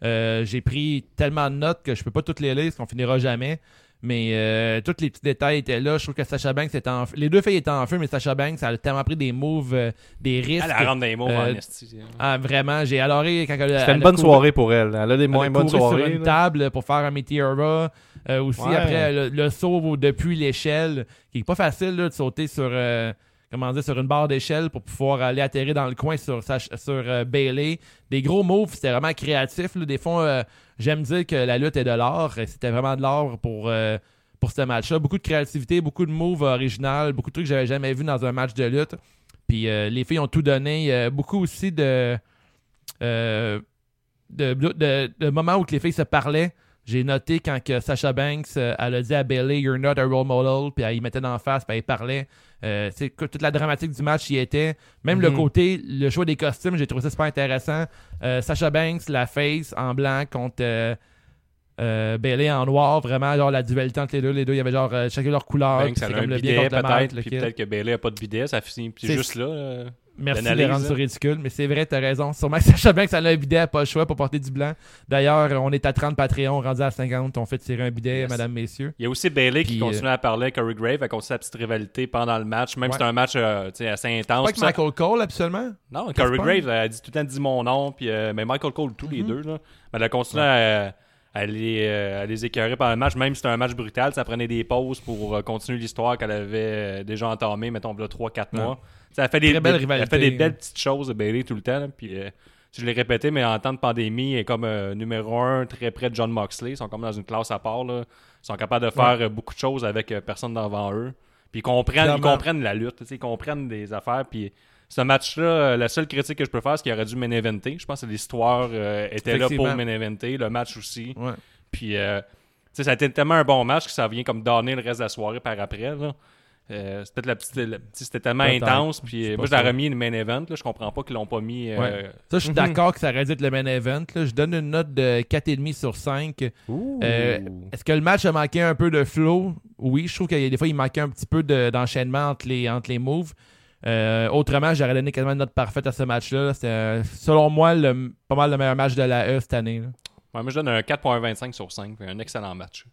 Euh, j'ai pris tellement de notes que je peux pas toutes les lire, parce qu'on finira jamais. Mais euh, tous les petits détails étaient là. Je trouve que Sacha Banks était en feu. Les deux filles étaient en feu, mais Sacha Banks elle a tellement pris des moves, euh, des risques. Elle, rentre les mots euh, en esti. Ah, vraiment, j'ai adoré quand elle a- C'était elle une bonne couru- soirée pour elle. Elle a des moins elle a bonnes couru sur soirées. une là. table pour faire un Meteora. Euh, aussi, Ouais. après, le, le saut depuis l'échelle, qui est pas facile là, de sauter sur, euh, comment dire, sur une barre d'échelle pour pouvoir aller atterrir dans le coin sur, sur euh, Bailey. Des gros moves, c'était vraiment créatif. là. Des fois, euh, j'aime dire que la lutte est de l'art. C'était vraiment de l'art pour, euh, pour ce match-là. Beaucoup de créativité, beaucoup de moves originales, beaucoup de trucs que j'avais jamais vu dans un match de lutte. Puis euh, les filles ont tout donné. Euh, beaucoup aussi de, de, de, de moments où les filles se parlaient. J'ai noté quand que Sasha Banks euh, elle a dit à Bailey You're not a role model, puis elle y mettait d'en face, puis elle parlait. Euh, toute la dramatique du match y était. Même le Mhm. côté, le choix des costumes, j'ai trouvé ça super intéressant. Euh, Sasha Banks, la face en blanc contre euh, Bailey en noir, vraiment genre la dualité entre les deux. Les deux, il y avait genre chacun leur couleur. Banks, elle a un comme le bidet peut-être, puis peut-être que Bailey a pas de bidet, ça finit juste là. Euh, Merci de les rendre hein. ça ridicule, mais c'est vrai, t'as raison. Sûrement que Sacha Banks, elle a un bidet, pas le choix pour porter du blanc. D'ailleurs, on est à 30 Patreon, rendu à 50, on fait tirer un bidet, Yes. madame, messieurs. Il y a aussi Bailey qui Puis, continue à parler avec Corey Grave, elle continue sa petite rivalité pendant le match, même Ouais. si c'est un match euh, assez intense. Pas ça- Michael Cole, absolument. Non, Corey pas? Graves, elle a dit tout le temps dit mon nom, puis euh, mais Michael Cole, tous les Mhm. deux, là. Mais elle a continué à, à les, euh, à les pendant le match, même si c'était un match brutal, ça prenait des pauses pour euh, continuer l'histoire qu'elle avait euh, déjà entamée, mettons, là 3-4 Ouais. mois. Ça fait des, Très belle des- rivalité, Elle fait des belles petites choses de Bailey tout le temps, là, puis euh, je l'ai répété, mais en temps de pandémie, elle est comme euh, numéro un, très près de John Moxley. Ils sont comme dans une classe à part. Là. Ils sont capables de faire euh, beaucoup de choses avec euh, personne devant eux. Puis ils comprennent, ils Clairement. comprennent la lutte, tu sais, ils comprennent des affaires. Puis ce match-là, euh, la seule critique que je peux faire, c'est qu'il aurait dû main eventer. Je pense que l'histoire euh, était là pour Effectivement. main eventer, le match aussi. Ouais. Puis euh, tu sais, ça a été tellement un bon match que ça vient comme donner le reste de la soirée par après. Là. Euh, c'était peut-être la petite, la- c'était tellement intense. Puis euh, moi, je l'aurais ça. mis une main event. Là. Je comprends pas qu'ils l'ont pas mis. euh, Ouais. Ça, je suis Mhm. d'accord que ça aurait dû être le main event. là. Je donne une note de 4,5 sur 5. Ouh. Euh, Est-ce que le match a manqué un peu de flow? Oui, je trouve qu'il y a des fois, il manquait un petit peu de- d'enchaînement entre, les, entre les moves. Euh, autrement, j'aurais donné quasiment une note parfaite à ce match-là. C'était, selon moi, le, pas mal le meilleur match de la E cette année. là. Ouais, moi, je donne un 4.25 sur 5. Un excellent match.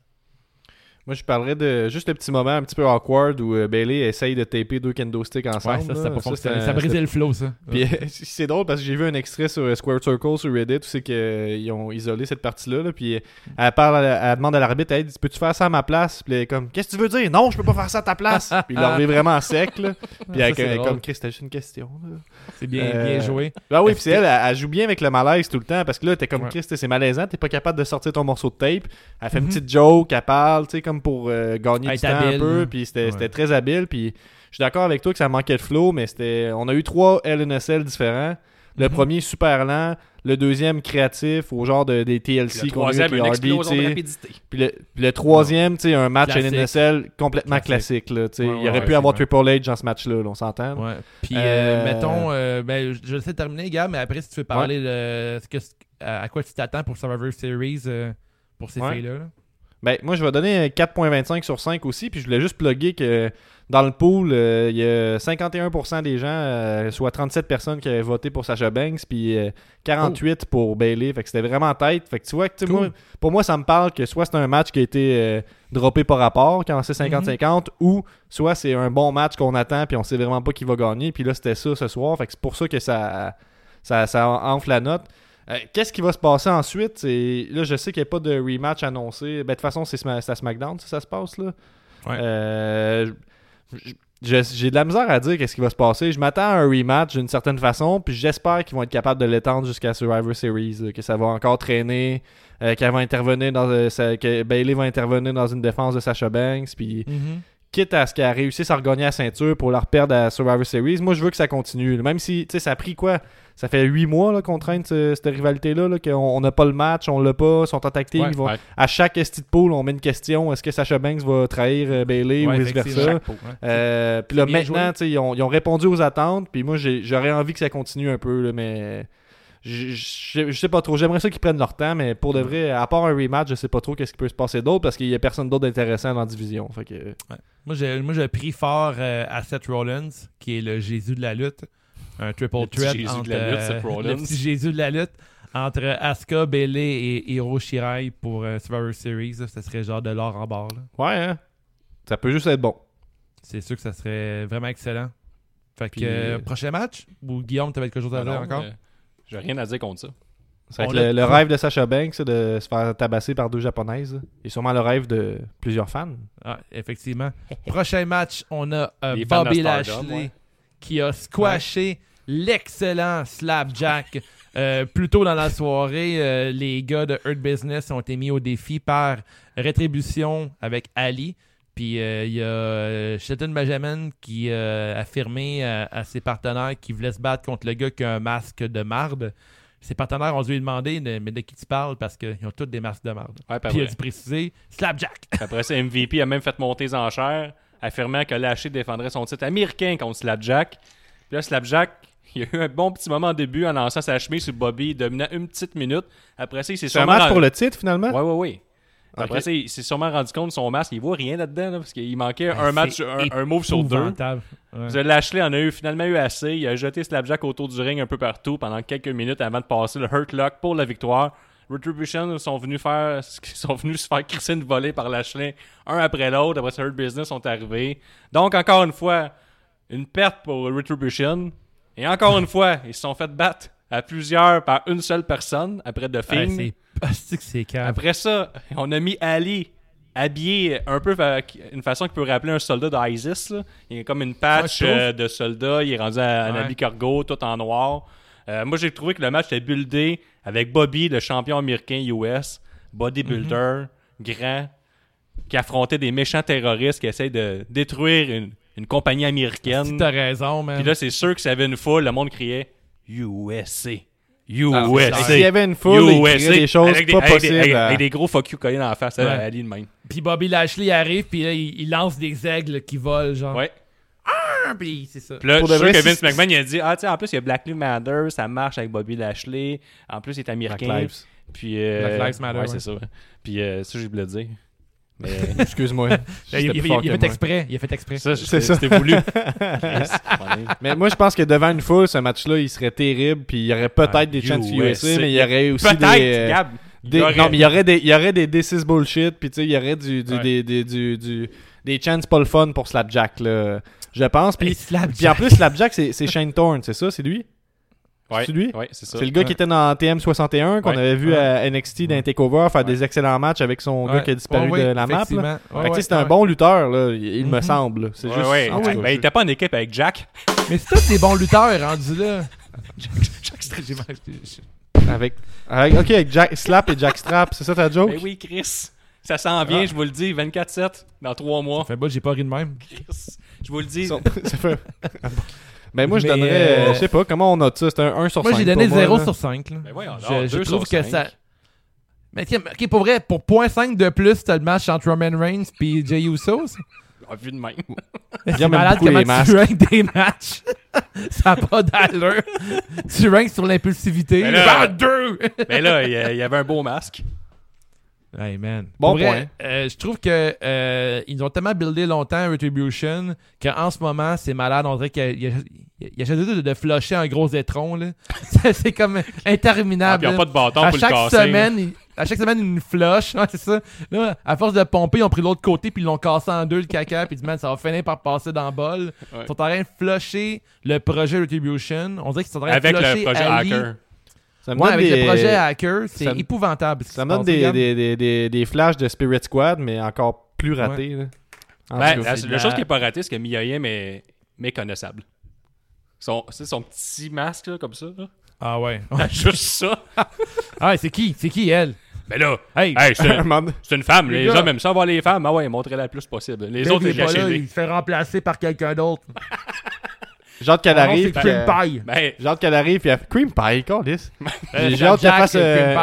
Moi, je parlerais de juste le petit moment un petit peu awkward où euh, Bailey essaye de taper deux kendo sticks ensemble. Ouais, ça, ça là. a pas fonctionné. c'était- Ça brisait le flow, ça. [laughs] Puis euh, c'est drôle parce que j'ai vu un extrait sur euh, Square Circle sur Reddit où c'est qu'ils ont isolé cette partie-là. là, puis elle parle, elle demande à l'arbitre, dit peux-tu faire ça à ma place? Puis elle est comme qu'est-ce que tu veux dire? Non, je peux pas faire ça à ta place. [laughs] puis il leur revient vraiment sec là. Puis elle, elle comme Chris, c'était juste une question. C'est bien, Euh, bien joué. Ah oui, puis c'est elle, elle, joue bien avec le malaise tout le temps parce que là, t'es comme. Chris, c'est malaisant, t'es pas capable de sortir ton morceau de tape. Elle fait Mhm. une petite joke, elle parle, tu sais, comme pour euh, gagner du temps habile, un peu, là. puis c'était Ouais. très habile. Puis je suis d'accord avec toi que ça manquait de flow, mais c'était, on a eu trois LNSL différents. Le Mhm. premier super lent, le deuxième créatif au genre de, des TLC qu'on a eu. Puis le, puis le troisième, tu sais, un match Classique. LNSL complètement Classique. classique. là. Ouais, Il aurait ouais, pu avoir Triple H dans ce match-là, là, on s'entend. Puis, Euh, euh, mettons, euh, ben, je- sais terminer, gars, mais après, si tu veux parler de ce que, à à quoi tu t'attends pour Survivor Series euh, pour ces Ouais. filles-là. là. Ben, moi, je vais donner un 4.25 sur 5 aussi. Puis je voulais juste plugger que dans le pool, euh, il y a 51% des gens, euh, soit 37 personnes qui avaient voté pour Sasha Banks, puis euh, 48 pour Bailey. Fait que c'était vraiment en tête. Fait que tu vois, que, tu sais, Cool. moi, pour moi, ça me parle que soit c'est un match qui a été euh, droppé par rapport, quand c'est 50-50, ou soit c'est un bon match qu'on attend, puis on sait vraiment pas qui va gagner. Puis là, c'était ça ce soir. Fait que c'est pour ça que ça. ça, ça enfle la note. Euh, Qu'est-ce qui va se passer ensuite? Là, je sais qu'il n'y a pas de rematch annoncé. Ben, de toute façon, c'est à SmackDown, ça, ça se passe. là. Ouais. Euh, J'ai de la misère à dire qu'est-ce qui va se passer. Je m'attends à un rematch d'une certaine façon, puis j'espère qu'ils vont être capables de l'étendre jusqu'à Survivor Series, là, que ça va encore traîner, euh, qu'elle va intervenir dans, euh, sa- que Bailey va intervenir dans une défense de Sasha Banks, puis Mhm. Quitte à ce qu'elle réussisse à regagner la ceinture pour la reperdre à Survivor Series, moi je veux que ça continue. Même si, tu sais, ça a pris quoi? Ça fait huit mois là, qu'on traîne ce- cette rivalité-là, là, qu'on on n'a pas le match, on l'a pas, sont en Ouais, ouais. À chaque esti de pool, on met une question est-ce que Sacha Banks va trahir euh, Bailey Ouais, ou vice-versa? Euh, puis là, maintenant, joué. tu sais, ils ont, ils ont répondu aux attentes. Puis moi, j'aurais envie que ça continue un peu, là, mais je sais pas trop. J'aimerais ça qu'ils prennent leur temps, mais pour de vrai, à part un rematch, je sais pas trop qu'est-ce qui peut se passer d'autre parce qu'il y a personne d'autre d'intéressant dans la division. Fait que, Moi, j'ai, moi, j'ai pris fort euh, à Seth Rollins, qui est le Jésus de la lutte. Un triple Le threat Jésus de la lutte, euh, Seth Rollins. le petit Jésus de la lutte entre Asuka, Bailey et Hiro Shirai pour euh, Survivor Series. là. Ça serait genre de l'or en barre. là. ouais, hein? ça peut juste être bon. C'est sûr que ça serait vraiment excellent. Fait que Puis, euh, euh, prochain match? Ou Guillaume, t'avais quelque chose à Ah dire encore? euh, J'ai rien à dire contre ça. Le, rêve de Sacha Banks ça, de se faire tabasser par deux japonaises. Et sûrement le rêve de plusieurs fans. Ah, effectivement. [laughs] Prochain match, on a euh, Bobby Stardom, Lashley ouais. qui a squashé l'excellent Slapjack. [laughs] Euh, plus tôt dans la soirée, euh, les gars de Hurt Business ont été mis au défi par Rétribution avec Ali. Puis euh, il y a euh, Shelton Benjamin qui euh, a affirmé à, à ses partenaires qu'il voulait se battre contre le gars qui a un masque de marde. Ses partenaires ont dû lui demander de- mais de qui tu parles? Parce qu'ils ont tous des masques de marde. Ouais, pas Puis il a dû préciser Slapjack. Après ça, MVP a même fait monter les enchères, affirmant que Lashley défendrait son titre américain contre Slapjack. Puis là, Slapjack, il a eu un bon petit moment au début en lançant sa chemise sur Bobby, dominant une petite minute. Après ça, il s'est C'est un match pour le titre finalement? Ouais, ouais, Après ça, il s'est sûrement rendu compte de son masque. Il voit rien là-dedans, là, parce qu'il manquait Ben, un match, un, un move sur deux. Ouais. Lashley en a eu finalement eu assez. Il a jeté Slapjack autour du ring un peu partout pendant quelques minutes avant de passer le Hurt Lock pour la victoire. Retribution sont venus faire [laughs] sont venus se faire crisser une volée par Lashley un après l'autre. Après ça, Hurt Business sont arrivés. Donc encore une fois, une perte pour Retribution. Et encore une fois, ils se sont fait battre à plusieurs par une seule personne après The Ouais, Fiend. c'est calme. Après ça, on a mis Ali habillé un peu une façon qui peut rappeler un soldat d'ISIS. là. Il y a comme une patch Ouais, euh, de soldat. Il est rendu à un Ouais. habit cargo, tout en noir. Euh, moi, j'ai trouvé que le match était buildé avec Bobby, le champion américain US, bodybuilder, Mhm. grand, qui affrontait des méchants terroristes qui essayent de détruire une, une compagnie Si américaine. t'as raison, man. Puis là, c'est sûr que ça avait une foule. Le monde criait USA. Ah, USA. S'il y avait une foule, il USA, des choses avec pas avec possibles. avec- à- avec des gros fuck you collés dans la face à Ouais. Ali de même. Puis Bobby Lashley arrive, puis là, il, il lance des aigles qui volent, genre. Ouais. Ah, Puis c'est ça. Puis là, Pour je suis sûr que Vince McMahon, il a dit Ah, tu sais, en plus, il y a Black Lives Matter, ça marche avec Bobby Lashley. En plus, il est américain. Black Lives. Puis. euh, Black Lives Matter, Ouais, ouais. c'est ça. Puis, euh, ça, j'ai voulu le dire. Mais. [laughs] Excuse-moi. il, J'étais il- a fait exprès. Il a fait exprès. ça, C'est ça. C'était voulu. [laughs] Mais moi, je pense que devant une foule, ce match-là, il serait terrible. Puis il y aurait peut-être Ah, des chances USA. Mais il y aurait aussi des. euh, Gab. des- il y aurait- Non, mais il y aurait des, il y aurait des this is bullshit. Puis tu sais, il y aurait du, du- Ouais. des, des, du, du- des chances pas le fun pour Slapjack, là. Je pense. Puis, Slapjack. puis en plus, Slapjack, c'est c'est Shane Thorne, c'est ça C'est lui? Ouais, c'est lui? Ouais, c'est ça. C'est le gars Ouais. qui était dans TM61 qu'on Ouais. avait vu Ouais. à NXT dans Takeover faire des excellents matchs avec son gars qui a disparu Ouais, de la map. là. c'est un bon lutteur, là, il, me Mhm. semble. là. C'est Ouais, juste. tout cas, Ben, il était pas en équipe avec Jack. Mais c'est tous des bons lutteurs rendus [laughs] là. J'ai mal- Avec, avec- ok, avec Jack, Slap et Jack Strap, c'est ça ta joke? Ben oui, Chris. Ça s'en vient, Ah. je vous le dis, 24-7 dans 3 mois. Fait bas, j'ai pas ri de même. Chris. Je vous le dis. Ça- [laughs] ça fait- [laughs] ben moi je Mais, donnerais, euh, je sais pas, comment on note ça? C'est un 1 sur 5 Moi, j'ai donné pour moi, 0 là. sur 5. Là. Ben voyons je, je trouve que ça. Mais tiens, ok, pour vrai, pour 0.5 de plus, t'as le match entre Roman Reigns puis Jey Uso. c'est- Ah, vu de même. [laughs] C'est aime malade beaucoup les comment tu ranks des matchs. [laughs] ça n'a pas d'allure. tu ranks sur l'impulsivité. Mais là- deux! Mais là, il y, a- il y avait un beau masque. Hey man. Bon Pour vrai, point. euh, je trouve que euh, ils ont tellement buildé longtemps Retribution qu'en ce moment, c'est malade. On dirait qu'il y a, a de, de flusher un gros étron. là. [laughs] C'est- comme Ah, interminable. puis ils n'ont là. pas de bâton à pour le chaque casser. semaine, il- à chaque semaine une flush. [laughs] C'est ça. Là, à force de pomper, ils ont pris l'autre côté puis ils l'ont cassé en deux le caca. Puis ils disent, man, ça va finir par passer dans le bol. Ouais. Ils sont en train de flusher le projet Retribution. On dirait qu'ils sont en train Avec de le flusher projet Ali. Hacker. Ça me Ouais, donne avec des- le projet Hacker, c'est ça me- épouvantable. Ça me donne des, des, des, des, des flashs de Spirit Squad, mais encore plus. En Ben, la, chose qui est pas ratée, c'est que Miyayem est méconnaissable. Son, c'est son petit masque, là, comme ça. Là. Ah ouais. [laughs] Juste ça. Ah c'est qui? C'est qui, elle? Mais là, Hey! hey, [laughs] c'est, une femme. Les Les hommes aiment ça voir les femmes. Ah ouais, montrez-la le plus possible. Les Dave autres, pas là, cachent il se fait remplacer par quelqu'un d'autre. J'ai hâte qu'elle arrive. Cream qu'elle- Pie. Ben, J'ai hâte qu'elle arrive puis elle fait Cream Pie, câlisse. Euh, J'ai hâte qu'elle fasse euh,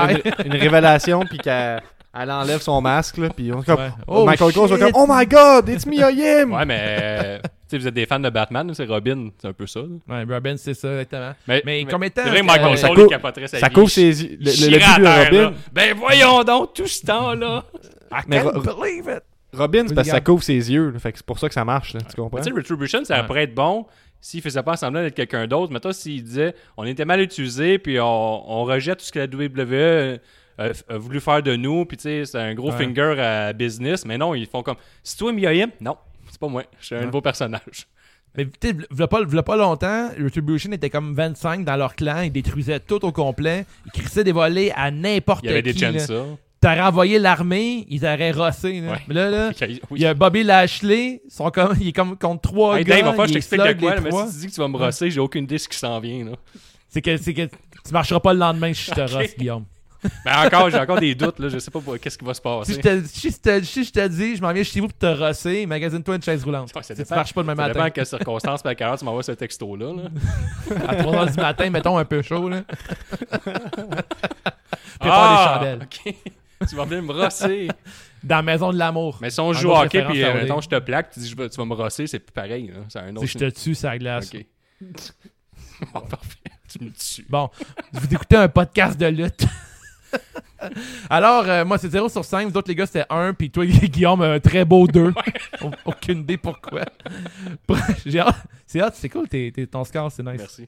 une, une révélation puis qu'elle elle enlève son masque là, puis on se comme Ouais. oh, Oh, Michael comme Oh my God, it's me Yim. ouais, mais euh, tu sais, vous êtes des fans de Batman, c'est Robin, c'est un peu ça. là. Ouais, Robin, c'est ça, exactement. Mais, Mais combien de temps C'est vrai, Michael ça capoterait sa Ça vie. couvre ses yeux. Le, le, but de Robin, là. Ben voyons donc, tout ce temps-là. [laughs] I Mais can't believe it! Robin, c'est parce que ça couvre ses yeux. là. Fait que c'est pour ça que ça marche. là, Tu comprends? Tu sais, Retribution, ça Ouais. pourrait être bon s'il faisait pas semblant d'être quelqu'un d'autre. Mais toi, s'il disait on était mal utilisé, puis on, on rejette tout ce que la WWE euh, a voulu faire de nous, puis tu sais, c'est un gros Ouais. finger à business. Mais non, ils font comme c'est toi, Miyayim Non, c'est pas moi. Je suis un Ouais. nouveau personnage. Mais tu sais, pas, pas longtemps, Retribution était comme 25 dans leur clan, ils détruisaient tout au complet, ils crissaient des volets à n'importe Il qui. y avait des. T'aurais envoyé l'armée, ils auraient rossé. Là. Ouais. Mais là, là, [laughs] Oui. il y a Bobby Lashley, ils sont comme, il est comme contre trois Hey gars. Dave, que je il t'explique de quoi, mais si tu dis que tu vas me rosser, j'ai aucune idée de ce qui s'en vient. [laughs] C'est que, c'est que tu marcheras pas le lendemain si je te [laughs] Ok. rosse, Guillaume. Mais encore, j'ai encore des doutes, là, je sais pas qu'est-ce qui va se Si passer. je, te, si, je te, si je te dis, je m'en viens chez vous pour te rosser, magasine-toi une chaise roulante. Ouais, ça si tu marches pas le même Ça dépend matin. à quelles circonstances, puis à quelle heure tu m'envoies ce texto-là. Là. À 3h du matin, mettons un peu chaud. Là. Prépare Ah, des chandelles. ok. Tu vas venir me rosser. [laughs] Dans la maison de l'amour. Mais si on joue au hockey, puis euh, mettons, je te plaque, tu dis je vais- tu vas me rosser, c'est plus pareil. là. C'est un autre. Si je te tue la glace. Ok. [laughs] Bon, parfait. Tu me tues. Bon, vous écoutez un podcast de lutte. [laughs] Alors, euh, moi, c'est 0 sur 5. Vous autres, les gars, c'était 1. Puis toi, Guillaume, un très beau 2. Aucune idée pourquoi. J'ai hâte- C'est c'est cool, t'es- t'es- ton score, c'est nice. Merci.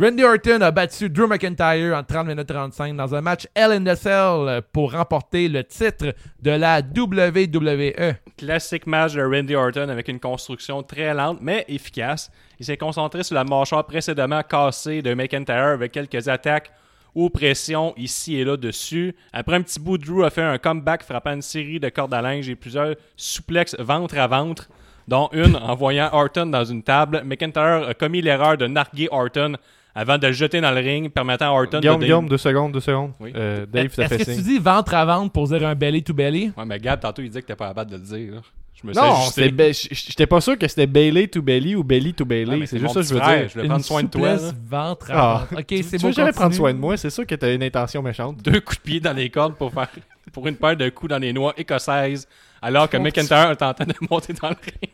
Randy Orton a battu Drew McIntyre en 30 minutes 35 dans un match Hell in the Cell pour remporter le titre de la WWE. Classique match de Randy Orton avec une construction très lente mais efficace. Il s'est concentré sur la mâchoire précédemment cassée de McIntyre avec quelques attaques ou pressions ici et là dessus. Après un petit bout, Drew a fait un comeback frappant une série de cordes à linge et plusieurs souplexes ventre à ventre, dont une en voyant Orton dans une table. McIntyre a commis l'erreur de narguer Orton avant de le jeter dans le ring, permettant à Orton Guillaume, de... Guillaume, deux secondes, deux secondes. Oui. Euh, Dave, ça Est-ce fait que tu signe. dis ventre à ventre pour dire un belly to belly? Ouais, mais Gab, tantôt, il disait que t'es pas capable de le dire. là. Je me suis Non, ajusté. c'était ba- j- j'étais pas sûr que c'était Bailey to Belly ou Belly to Ouais, Bailey. mais c'est mon juste ça que je petit veux frère, dire. Je vais prendre soin de toi. souplesse là. ventre à Ah. ventre. Ok, Tu- c'est tu beau. veux jamais prendre continue. soin de moi, c'est sûr que t'as une intention méchante. deux coups de pied dans les cordes pour faire pour une paire de coups dans les noix écossaises, alors que McIntyre est en train de monter dans le ring.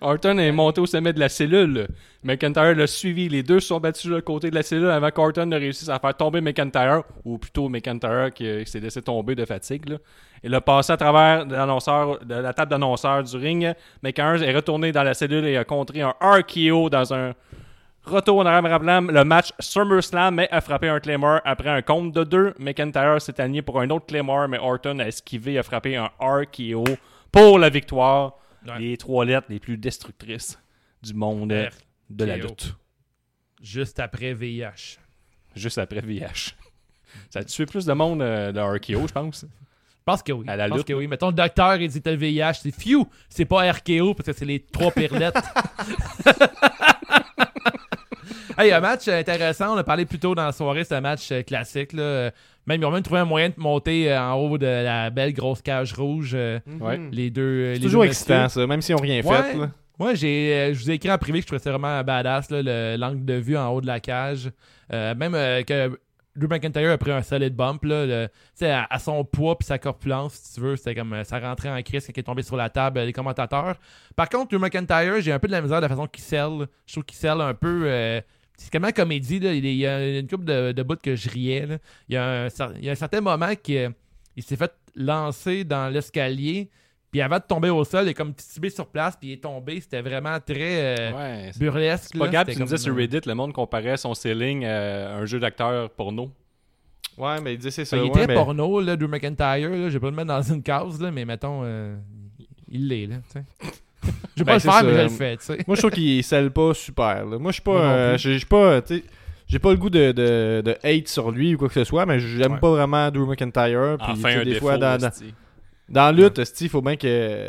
Orton est monté au sommet de la cellule. McIntyre l'a suivi. Les deux sont battus de l'autre côté de la cellule avant qu'Orton ne réussisse à faire tomber McIntyre, ou plutôt McIntyre qui, euh, s'est laissé tomber de fatigue. Il a passé à travers la table d'annonceur du ring. McIntyre est retourné dans la cellule et a contré un RKO dans un Retour en arrière le match SummerSlam, mais a frappé un Claymore après un compte de deux. McIntyre s'est aligné pour un autre Claymore, mais Orton a esquivé et a frappé un RKO pour la victoire. Ouais. Les trois lettres les plus destructrices du monde euh, de la lutte. Juste après VIH. Juste après VH. [laughs] Ça a tué plus de monde, euh, le RKO, je pense. Je pense que oui. À la je pense lutte. que oui. Mettons, le docteur, il dit le VIH. C'est few. C'est pas RKO parce que c'est les trois pires lettres. [laughs] hey, un match intéressant. On a parlé plus tôt dans la soirée. C'est un match euh, classique. Là. Même, ils ont même trouvé un moyen de monter euh, en haut de la belle grosse cage rouge. euh, Ouais. Les deux. euh, Mhm. C'est toujours deux excitant, messieurs. ça, même s'ils n'ont rien Ouais. fait. là. Moi, j'ai, euh, je vous ai écrit en privé que je trouvais ça vraiment badass, l'angle de vue en haut de la cage. Euh, même euh, que Drew McIntyre a pris un solid bump, là, le- tu sais, à, à son poids puis sa corpulence, si tu veux, c'était comme ça rentrait en crise quand il est tombé sur la table, les commentateurs. Par contre, Drew McIntyre, j'ai un peu de la misère de la façon qu'il sell. Je trouve qu'il sell un peu. Euh, c'est comme comédie, là. Il y a une couple de, de bouts que je riais. là. Il, y a un, il y a un certain moment qu'il il s'est fait lancer dans l'escalier. Puis avant de tomber au sol, il est comme titubé sur place, puis il est tombé. C'était vraiment très euh, Ouais. burlesque. C'est pas qui nous disait comme, sur euh, Reddit, le monde comparait son ceiling à un jeu d'acteur porno. Ouais, mais il disait c'est ça. Fait, il ouais, mais- porno, là, Drew McIntyre. Là. Je vais pas le mettre dans une case, là, mais mettons, euh, il l'est. Là, tu. [laughs] je vais Ben, pas le faire, mais ça. je le fais. tu sais. Moi, je trouve qu'il scelle pas super. là. Moi, je suis pas. Euh, j'ai pas. tu sais, J'ai pas le goût de, de, de hate sur lui ou quoi que ce soit, mais j'aime Ouais. pas vraiment Drew McIntyre. Puis, Enfin, sais, un des défaut. fois, dans, dans, dans la lutte, il faut bien que.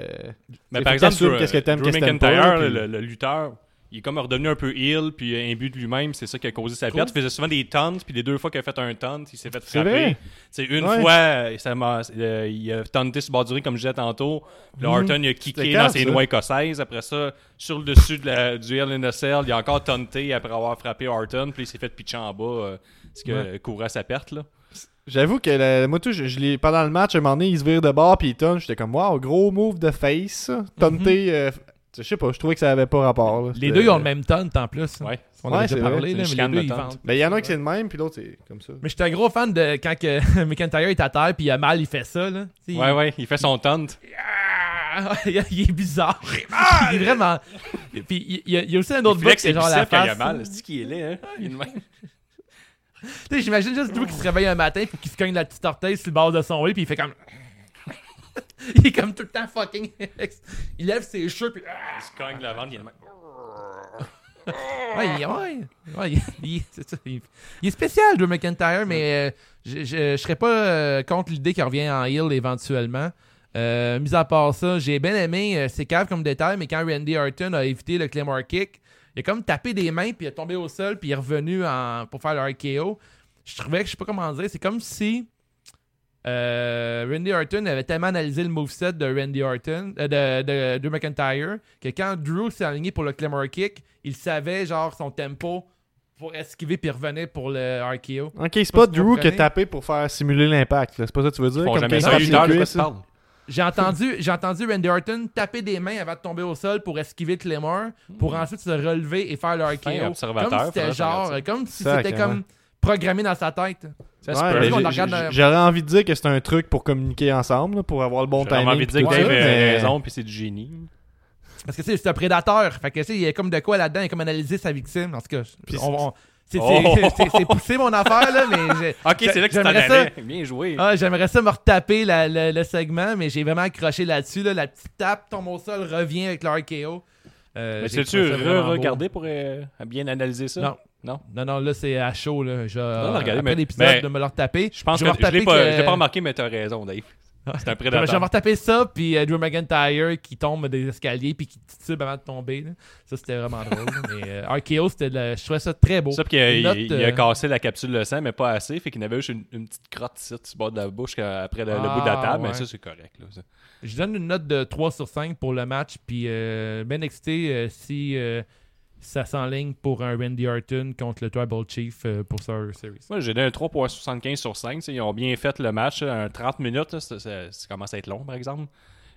Mais par exemple, qu'est-ce que t'aimes, Drew qu'est-ce que t'aimes McIntyre, pas, le, puis- le- le lutteur, il est comme redevenu un peu heel, puis un but de lui-même, c'est ça qui a causé sa Cool. perte. Il faisait souvent des taunts, puis les deux fois qu'il a fait un taunt, il s'est fait frapper. C'est une Ouais. fois, ça m'a- euh, il a taunté sur comme je disais tantôt. Puis là, Mhm. Orton, il a kické dans ses noix écossaises. Après ça, sur le dessus de la, du Hell in a Cell, il a encore taunté après avoir frappé Orton, puis il s'est fait pitcher en bas, euh, ce qui a couvrait sa perte. Là. J'avoue que la- moi, tout, je, pendant le match, à un moment donné, il se vire de bord puis il tonne. J'étais comme, wow, gros move de face. ça. Taunter. euh, je sais pas, je trouvais que ça avait pas rapport. là. Les deux, ils ont le même taunt en plus. Ouais. On Ouais, a c'est déjà parlé, là, mais les deux, de ils vendent. Il y en a un qui c'est le même, puis l'autre, c'est comme ça. Mais j'étais un gros fan de quand que [laughs] McIntyre est à terre puis il a mal, il fait ça. Là. Ouais, il- ouais, il fait son taunt. Ah, [laughs] il est bizarre. il est vraiment. Puis il y, a, il y a aussi un autre flex c'est genre la quand il a face. mal. C'est qui est laid, hein? Il est même. [laughs] Tu sais, j'imagine juste Drew qui se réveille un matin puis qui se cogne la petite orteil sur le bord de son lit puis il fait comme. [laughs] il est comme tout le temps fucking. il lève ses cheveux puis. Il se cogne la vente, il est même. [laughs] Ouais, il, ouais, ouais, il- il- c'est ça, il- il est spécial, Drew McIntyre, mais euh, je, je, je serais pas euh, contre l'idée qu'il revient en heel éventuellement. Euh, mis à part ça, j'ai bien aimé, euh, c'est cave comme détail, mais quand Randy Orton a évité le Claymore Kick, il a comme tapé des mains, puis il est tombé au sol, puis il est revenu en, pour faire le RKO. Je trouvais que, je sais pas comment dire, c'est comme si euh, Randy Orton avait tellement analysé le moveset de Randy Orton, euh, de, de Drew McIntyre, que quand Drew s'est aligné pour le Claymore Kick, il savait genre son tempo pour esquiver puis revenir pour le RKO. Ok, c'est pas Drew qui a tapé pour faire simuler l'impact. C'est pas ça que tu veux dire? Comme quand? J'ai entendu, j'ai entendu Randy Orton taper des mains avant de tomber au sol pour esquiver le Claymore, pour ensuite se relever et faire le RKO. Fin observateur, comme si c'était genre, comme si c'était comme programmé dans sa tête. Ouais, regarde J'aurais envie de dire que c'est un truc pour communiquer ensemble, là, pour avoir le bon timing. vraiment envie de dire que Dave mais- raison, puis c'est du génie. Parce que c'est un prédateur. Fait que tu il y a comme de quoi là-dedans, il a comme analysé sa victime. En tout cas, Puis on- on- c'est Oh! c'est- c'est- c'est poussé mon affaire, là, mais. j'ai- [laughs] Ok, c'est là que tu t'en allais. Bien joué. Ah, j'aimerais ça me retaper la- le, le segment, mais j'ai vraiment accroché là-dessus. Là. La petite tape tombe au sol, revient avec le RKO. Euh, Mais beau. re-regarder pour euh, bien analyser ça? Non. Non? Non, non, là, c'est à chaud. Là. Je, regardez, après mais- l'épisode, mais de me le retaper. Je pense je que je l'ai pas, que- remarqué, mais t'as raison, Dave. C'est un [laughs] vais- je vais prédateur. me retaper ça, puis euh, Drew McIntyre qui tombe des escaliers, puis qui titube avant de tomber. là. Ça, c'était vraiment drôle. mais euh, RKO, c'était le- je trouvais ça très beau. Sauf qu'il a, Une il- note, il euh, a cassé la capsule de sang, mais pas assez. Fait qu'il avait juste une, une petite crotte ici, sur le bord de la bouche après le, le bout de la Ah, table. Mais ça, c'est correct. Là, ça. Je donne une note de 3 sur 5 pour le match, puis euh, ben excité si ça s'enligne pour un Randy Orton contre le Tribal Chief euh, pour Survivor Series. Moi, j'ai donné un 3.75 sur 5. t'sais, Ils ont bien fait le match. là, Un 30 minutes, ça, ça- ça commence à être long, par exemple.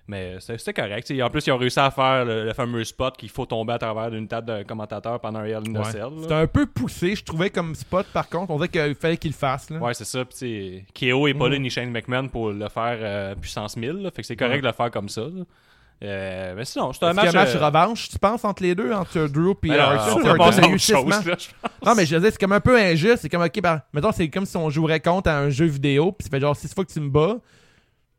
Mais c'était correct. t'sais. En plus, ils ont réussi à faire le, le fameux spot qu'il faut tomber à travers d'une table de commentateur pendant un a Ouais. C'était un peu poussé, je trouvais, comme spot, par contre. On dirait qu'il fallait qu'il le fasse. Là. Ouais, c'est ça. Puis, KO est pas là, ni Shane McMahon pour le faire euh, puissance 1000. là. Fait que c'est correct Ouais. de le faire comme ça. là. Euh, mais sinon, c'est un match. match euh, revanche, tu penses, entre les deux, entre Drew et ben là, Orton? on C'est peut Orton passer à a eu autre six chose, matchs. là, je pense. Non, mais je veux dire, c'est comme un peu injuste. C'est comme, ok, ben, mettons, c'est comme si on jouerait contre à un jeu vidéo, puis ça fait genre six fois que tu me bats.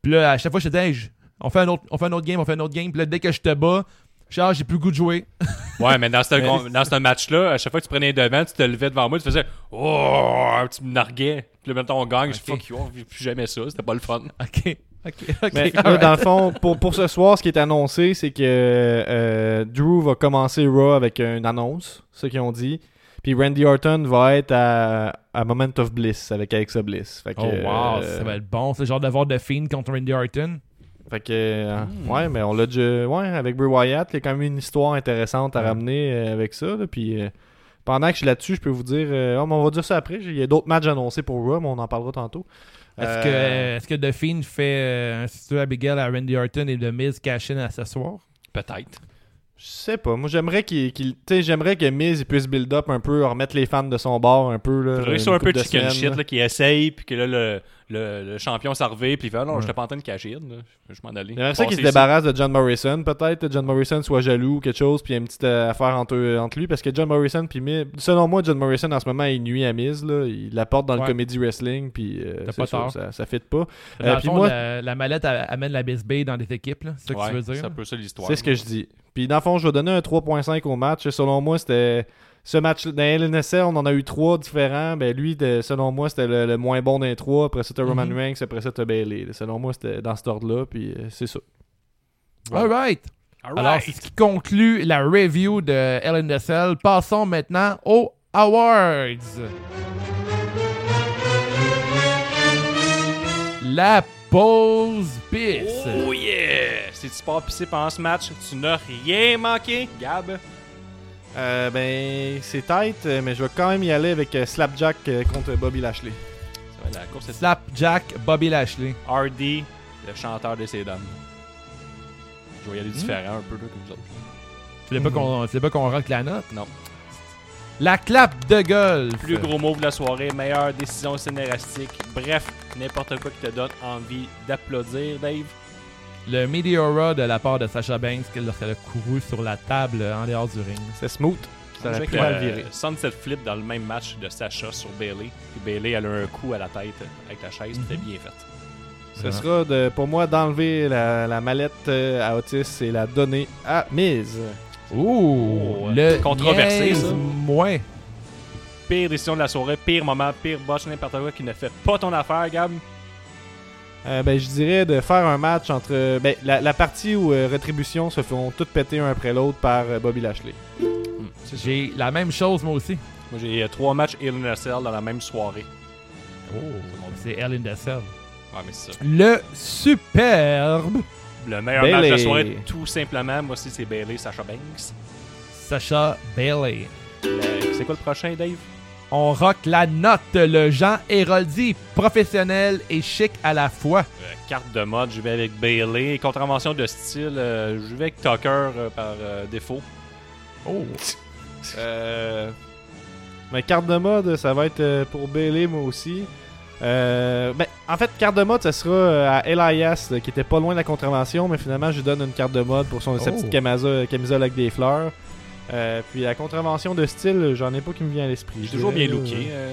Puis là, à chaque fois, je te dis, Hey, je- on, fait un autre, on fait un autre game, on fait un autre game. Puis là, dès que je te bats, je dis, ah, j'ai plus le goût de jouer. [laughs] Ouais, mais dans ce, [laughs] Mais- dans ce match-là, à chaque fois que tu prenais les devants, tu te levais devant moi, tu faisais Oh, tu me narguais. Puis là, maintenant, on gagne. Je Ok. fuck you, plus jamais ça. C'était pas le fun. [laughs] Ok, Mais [laughs] là, dans le fond, pour, pour ce soir, ce qui est annoncé, c'est que euh, Drew va commencer Raw avec une annonce, ce qu'ils ont dit. Puis Randy Orton va être à, à Moment of Bliss avec Alexa Bliss. Fait que, Oh, wow, euh, ça va être bon. C'est le genre d'avoir de Fiend contre Randy Orton. Fait que, euh, Hmm. ouais, mais on l'a déjà. Ouais, avec Bray Wyatt, il y a quand même une histoire intéressante à Ouais. ramener avec ça. là, puis euh, pendant que je suis là-dessus, je peux vous dire. euh, oh, mais on va dire ça après. Il y a d'autres matchs annoncés pour Raw, mais on en parlera tantôt. Est-ce Euh, que, est-ce que The Fiend fait euh, un substitut Abigail à Randy Orton et The Miz cash à ce soir? Peut-être. Je sais pas. Moi, j'aimerais qu'il, sais, j'aimerais que Miz il puisse build up un peu, remettre les fans de son bord un peu. Là, Faudrait une que ce soit un peu de chicken semaines, shit, là. là, qui essaye, puis que là, le, le, le champion s'en revient, puis il fait Ah non, Ouais. j'étais pas en train de cacher, là. je m'en aller. J'aimerais ça qu'il se débarrasse de John Morrison, peut-être. John Morrison soit jaloux ou quelque chose, puis il y a une petite euh, affaire entre, eux- entre lui, parce que John Morrison, puis Miz, selon moi, John Morrison en ce moment, il nuit à Miz, là. Il l'apporte dans Ouais. le comedy wrestling, puis euh, pas ça, ça, ça fit pas. Euh, puis moi- la, la mallette amène la bisbée dans des équipes, là. C'est ça que Ouais, tu veux dire? C'est un peu ça l'histoire. C'est ce que je dis. Puis dans le fond, je vais donner un 3.5 au match. Selon moi, c'était. Ce match dans LNSL, on en a eu trois différents. Ben lui, de- selon moi, c'était le, le moins bon des trois. Après ça, t'as Roman Mhm. Reigns. Après ça, t'as Bailey. Selon moi, c'était dans cet ordre-là. Puis euh, c'est ça. All right. Alright. Alors, c'est ce qui conclut la review de LNSL. Passons maintenant aux awards. La pause pisse. Oh yeah! Si tu pars pisser pendant ce match, tu n'as rien manqué, Gab? Euh, ben, c'est tight, euh, mais je vais quand même y aller avec euh, Slapjack contre Bobby Lashley. Ça va être la course, c'est Slapjack Bobby Lashley. Hardy, le chanteur de ces dames. Je vais y aller différent un peu là, comme vous autres. Tu voulais pas qu'on tu voulais pas qu'on rock la note? Non. La clap de golf. Plus gros move de la soirée, meilleure décision scénaristique. Bref, n'importe quoi qui te donne envie d'applaudir, Dave. Le Meteora de la part de Sasha Banks lorsqu'elle a couru sur la table en dehors du ring. C'est smooth. Ça aurait pu mal virer. Sunset Flip dans le même match de Sasha sur Bailey. Puis Bailey, elle a un coup à la tête avec la chaise, c'était bien fait. Ce sera de, pour moi d'enlever la, la mallette euh, à Otis et la donner à Miz. Ouh, Oh, le controversé, ça. Moins. Pire décision de la soirée, pire moment, pire botch, n'importe quoi qui ne fait pas ton affaire, Gab. Euh, ben, je dirais de faire un match entre. Ben, la, la partie où euh, Rétribution se font toutes péter un après l'autre par euh, Bobby Lashley. Hmm. J'ai la même chose moi aussi. Moi, j'ai euh, trois matchs Hell in a Cell dans la même soirée. Oh, c'est Hell in the Cell. Ouais, mais c'est ça. Le superbe Le meilleur Bailey. match de la soirée, tout simplement, moi aussi, c'est Bailey, Sasha Banks. Sacha Bailey. Le- C'est quoi le prochain, Dave? On rock la note, le Jean Héroldi, professionnel et chic à la fois. Euh, carte de mode, je vais avec Bailey. Contravention de style, euh, je vais avec Tucker euh, par euh, défaut. Oh. Euh, ma carte de mode, ça va être euh, pour Bailey, moi aussi. Euh, ben, en fait, carte de mode, ça sera euh, à Elias, euh, qui était pas loin de la contravention, mais finalement, je lui donne une carte de mode pour son, sa Oh. petite camasa- camisole avec des fleurs. Euh, puis la contravention de style, j'en ai pas qui me vient à l'esprit. J'ai toujours bien looké. euh,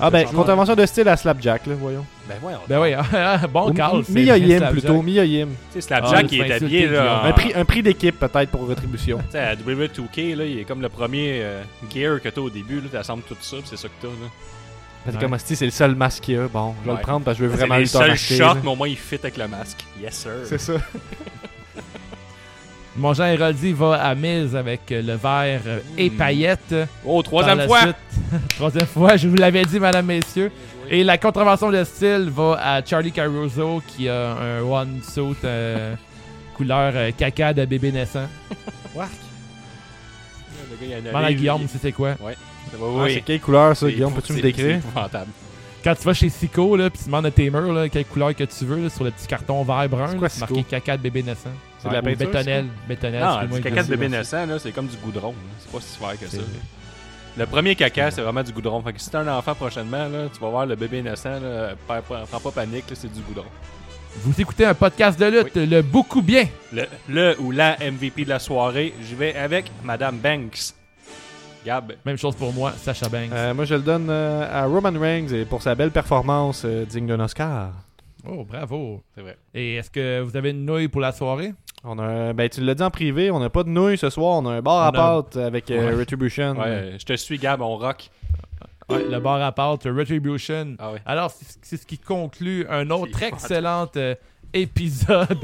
Ah ben, contravention de style à Slapjack, là, voyons. Ben voyons. Ben oui, bon Ou Carl. Mi- c'est Mia bien Yim Slapjack. plutôt, Mia Yim. Tu sais, Slapjack, Ah, il est habillé là. Un prix, un prix d'équipe peut-être pour rétribution. Tu sais, à WWE2K, là, il est comme le premier euh, gear que t'as au début. Là, t'assembles tout ça, puis c'est ça que t'as. Là. C'est Ouais. comme si c'est le seul masque qu'il y a. Bon, je vais Ouais. le prendre parce que je veux C'est vraiment le acheter, shots, là. mais au moins il fit avec le masque. Yes, sir. C'est ça. [laughs] Mon Jean Héroldi va à mise avec le verre euh, et paillettes. Oh, troisième fois! suite- [laughs] troisième fois, je vous l'avais dit, mesdames, messieurs. Et la contravention de style va à Charlie Caruso qui a un one suit euh, [laughs] couleur euh, caca de bébé naissant. Le gars, il Guillaume, il- c'est quoi? Ah, oui. C'est quelle couleur ça, C'est- Guillaume? Peux-tu me décrire? C'est épouvantable. Quand tu vas chez Sico, là, puis tu demandes à tes murs là, quelle couleur que tu veux là, sur le petit carton vert brun, C'est quoi, là, c'est marqué caca de bébé naissant. C'est de la peinture, bétonnelle. Bétonnelle, Non, excuse-moi, du caca de bébé naissant, là, c'est comme du goudron. C'est pas si fort que ça. Le premier caca, c'est vraiment du goudron. Fait que si t'as un enfant prochainement, là, tu vas voir le bébé naissant, là, prends pas, prends pas panique, là, c'est du goudron. Vous écoutez un podcast de lutte, le beaucoup bien. Le, le ou la MVP de la soirée, je vais avec Madame Banks. Gab, Même chose pour moi, Sacha Banks. Euh, Moi, je le donne euh, à Roman Reigns et pour sa belle performance euh, digne d'un Oscar. Oh, bravo. c'est vrai. Et est-ce que vous avez une nouille pour la soirée? On a, un- ben, tu l'as dit en privé, on n'a pas de nouilles ce soir, on a un bar à On a- pâte avec euh, Ouais. Retribution. Ouais, je te suis, Gab, on rock. Ouais, le bar à pâte, Retribution. Ah ouais. Alors, c'est ce qui conclut un autre C'est excellent euh, épisode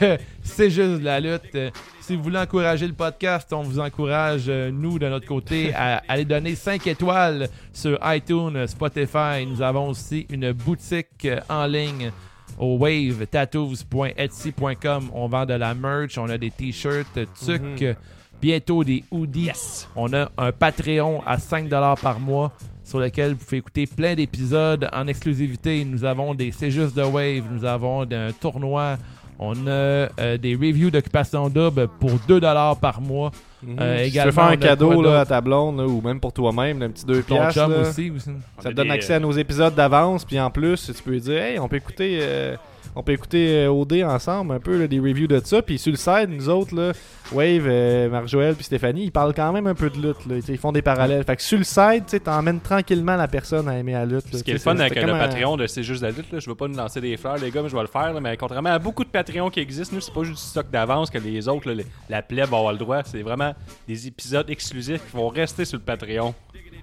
de C'est juste la lutte. Si vous voulez encourager le podcast, on vous encourage, euh, nous, de notre côté, à aller donner 5 étoiles sur iTunes, Spotify. Nous avons aussi une boutique euh, en ligne au wavetattoos.etsy.com. On vend de la merch, on a des t-shirts, tucs, Mhm. bientôt des hoodies. On a un Patreon à 5$ par mois sur lequel vous pouvez écouter plein d'épisodes en exclusivité. Nous avons des C'est juste de Wave, nous avons un tournoi, On a euh, des reviews d'occupation double pour 2$ par mois. Euh, si tu également, veux faire un cadeau là, à ta blonde là, ou même pour toi-même, un petit 2 Ton piastres. chum là. aussi. aussi. Ça te donne accès à nos épisodes d'avance, puis en plus, tu peux lui dire, hey, on peut écouter, euh, on peut écouter euh, OD ensemble un peu là, des reviews de ça, puis sur le site, nous autres là, Wave, euh, Marc-Joël puis Stéphanie, ils parlent quand même un peu de lutte, là, ils font des parallèles. Fait que sur le site, tu t'emmènes tranquillement la personne à aimer la lutte. Ce qui est le fun avec le un- Patreon de C'est juste la lutte, je veux pas nous lancer des fleurs, les gars, mais je vais le faire. là, mais contrairement à beaucoup de Patreons qui existent, nous, c'est pas juste du stock d'avance que les autres, les- la plèbe va avoir le droit. C'est vraiment des épisodes exclusifs qui vont rester sur le Patreon.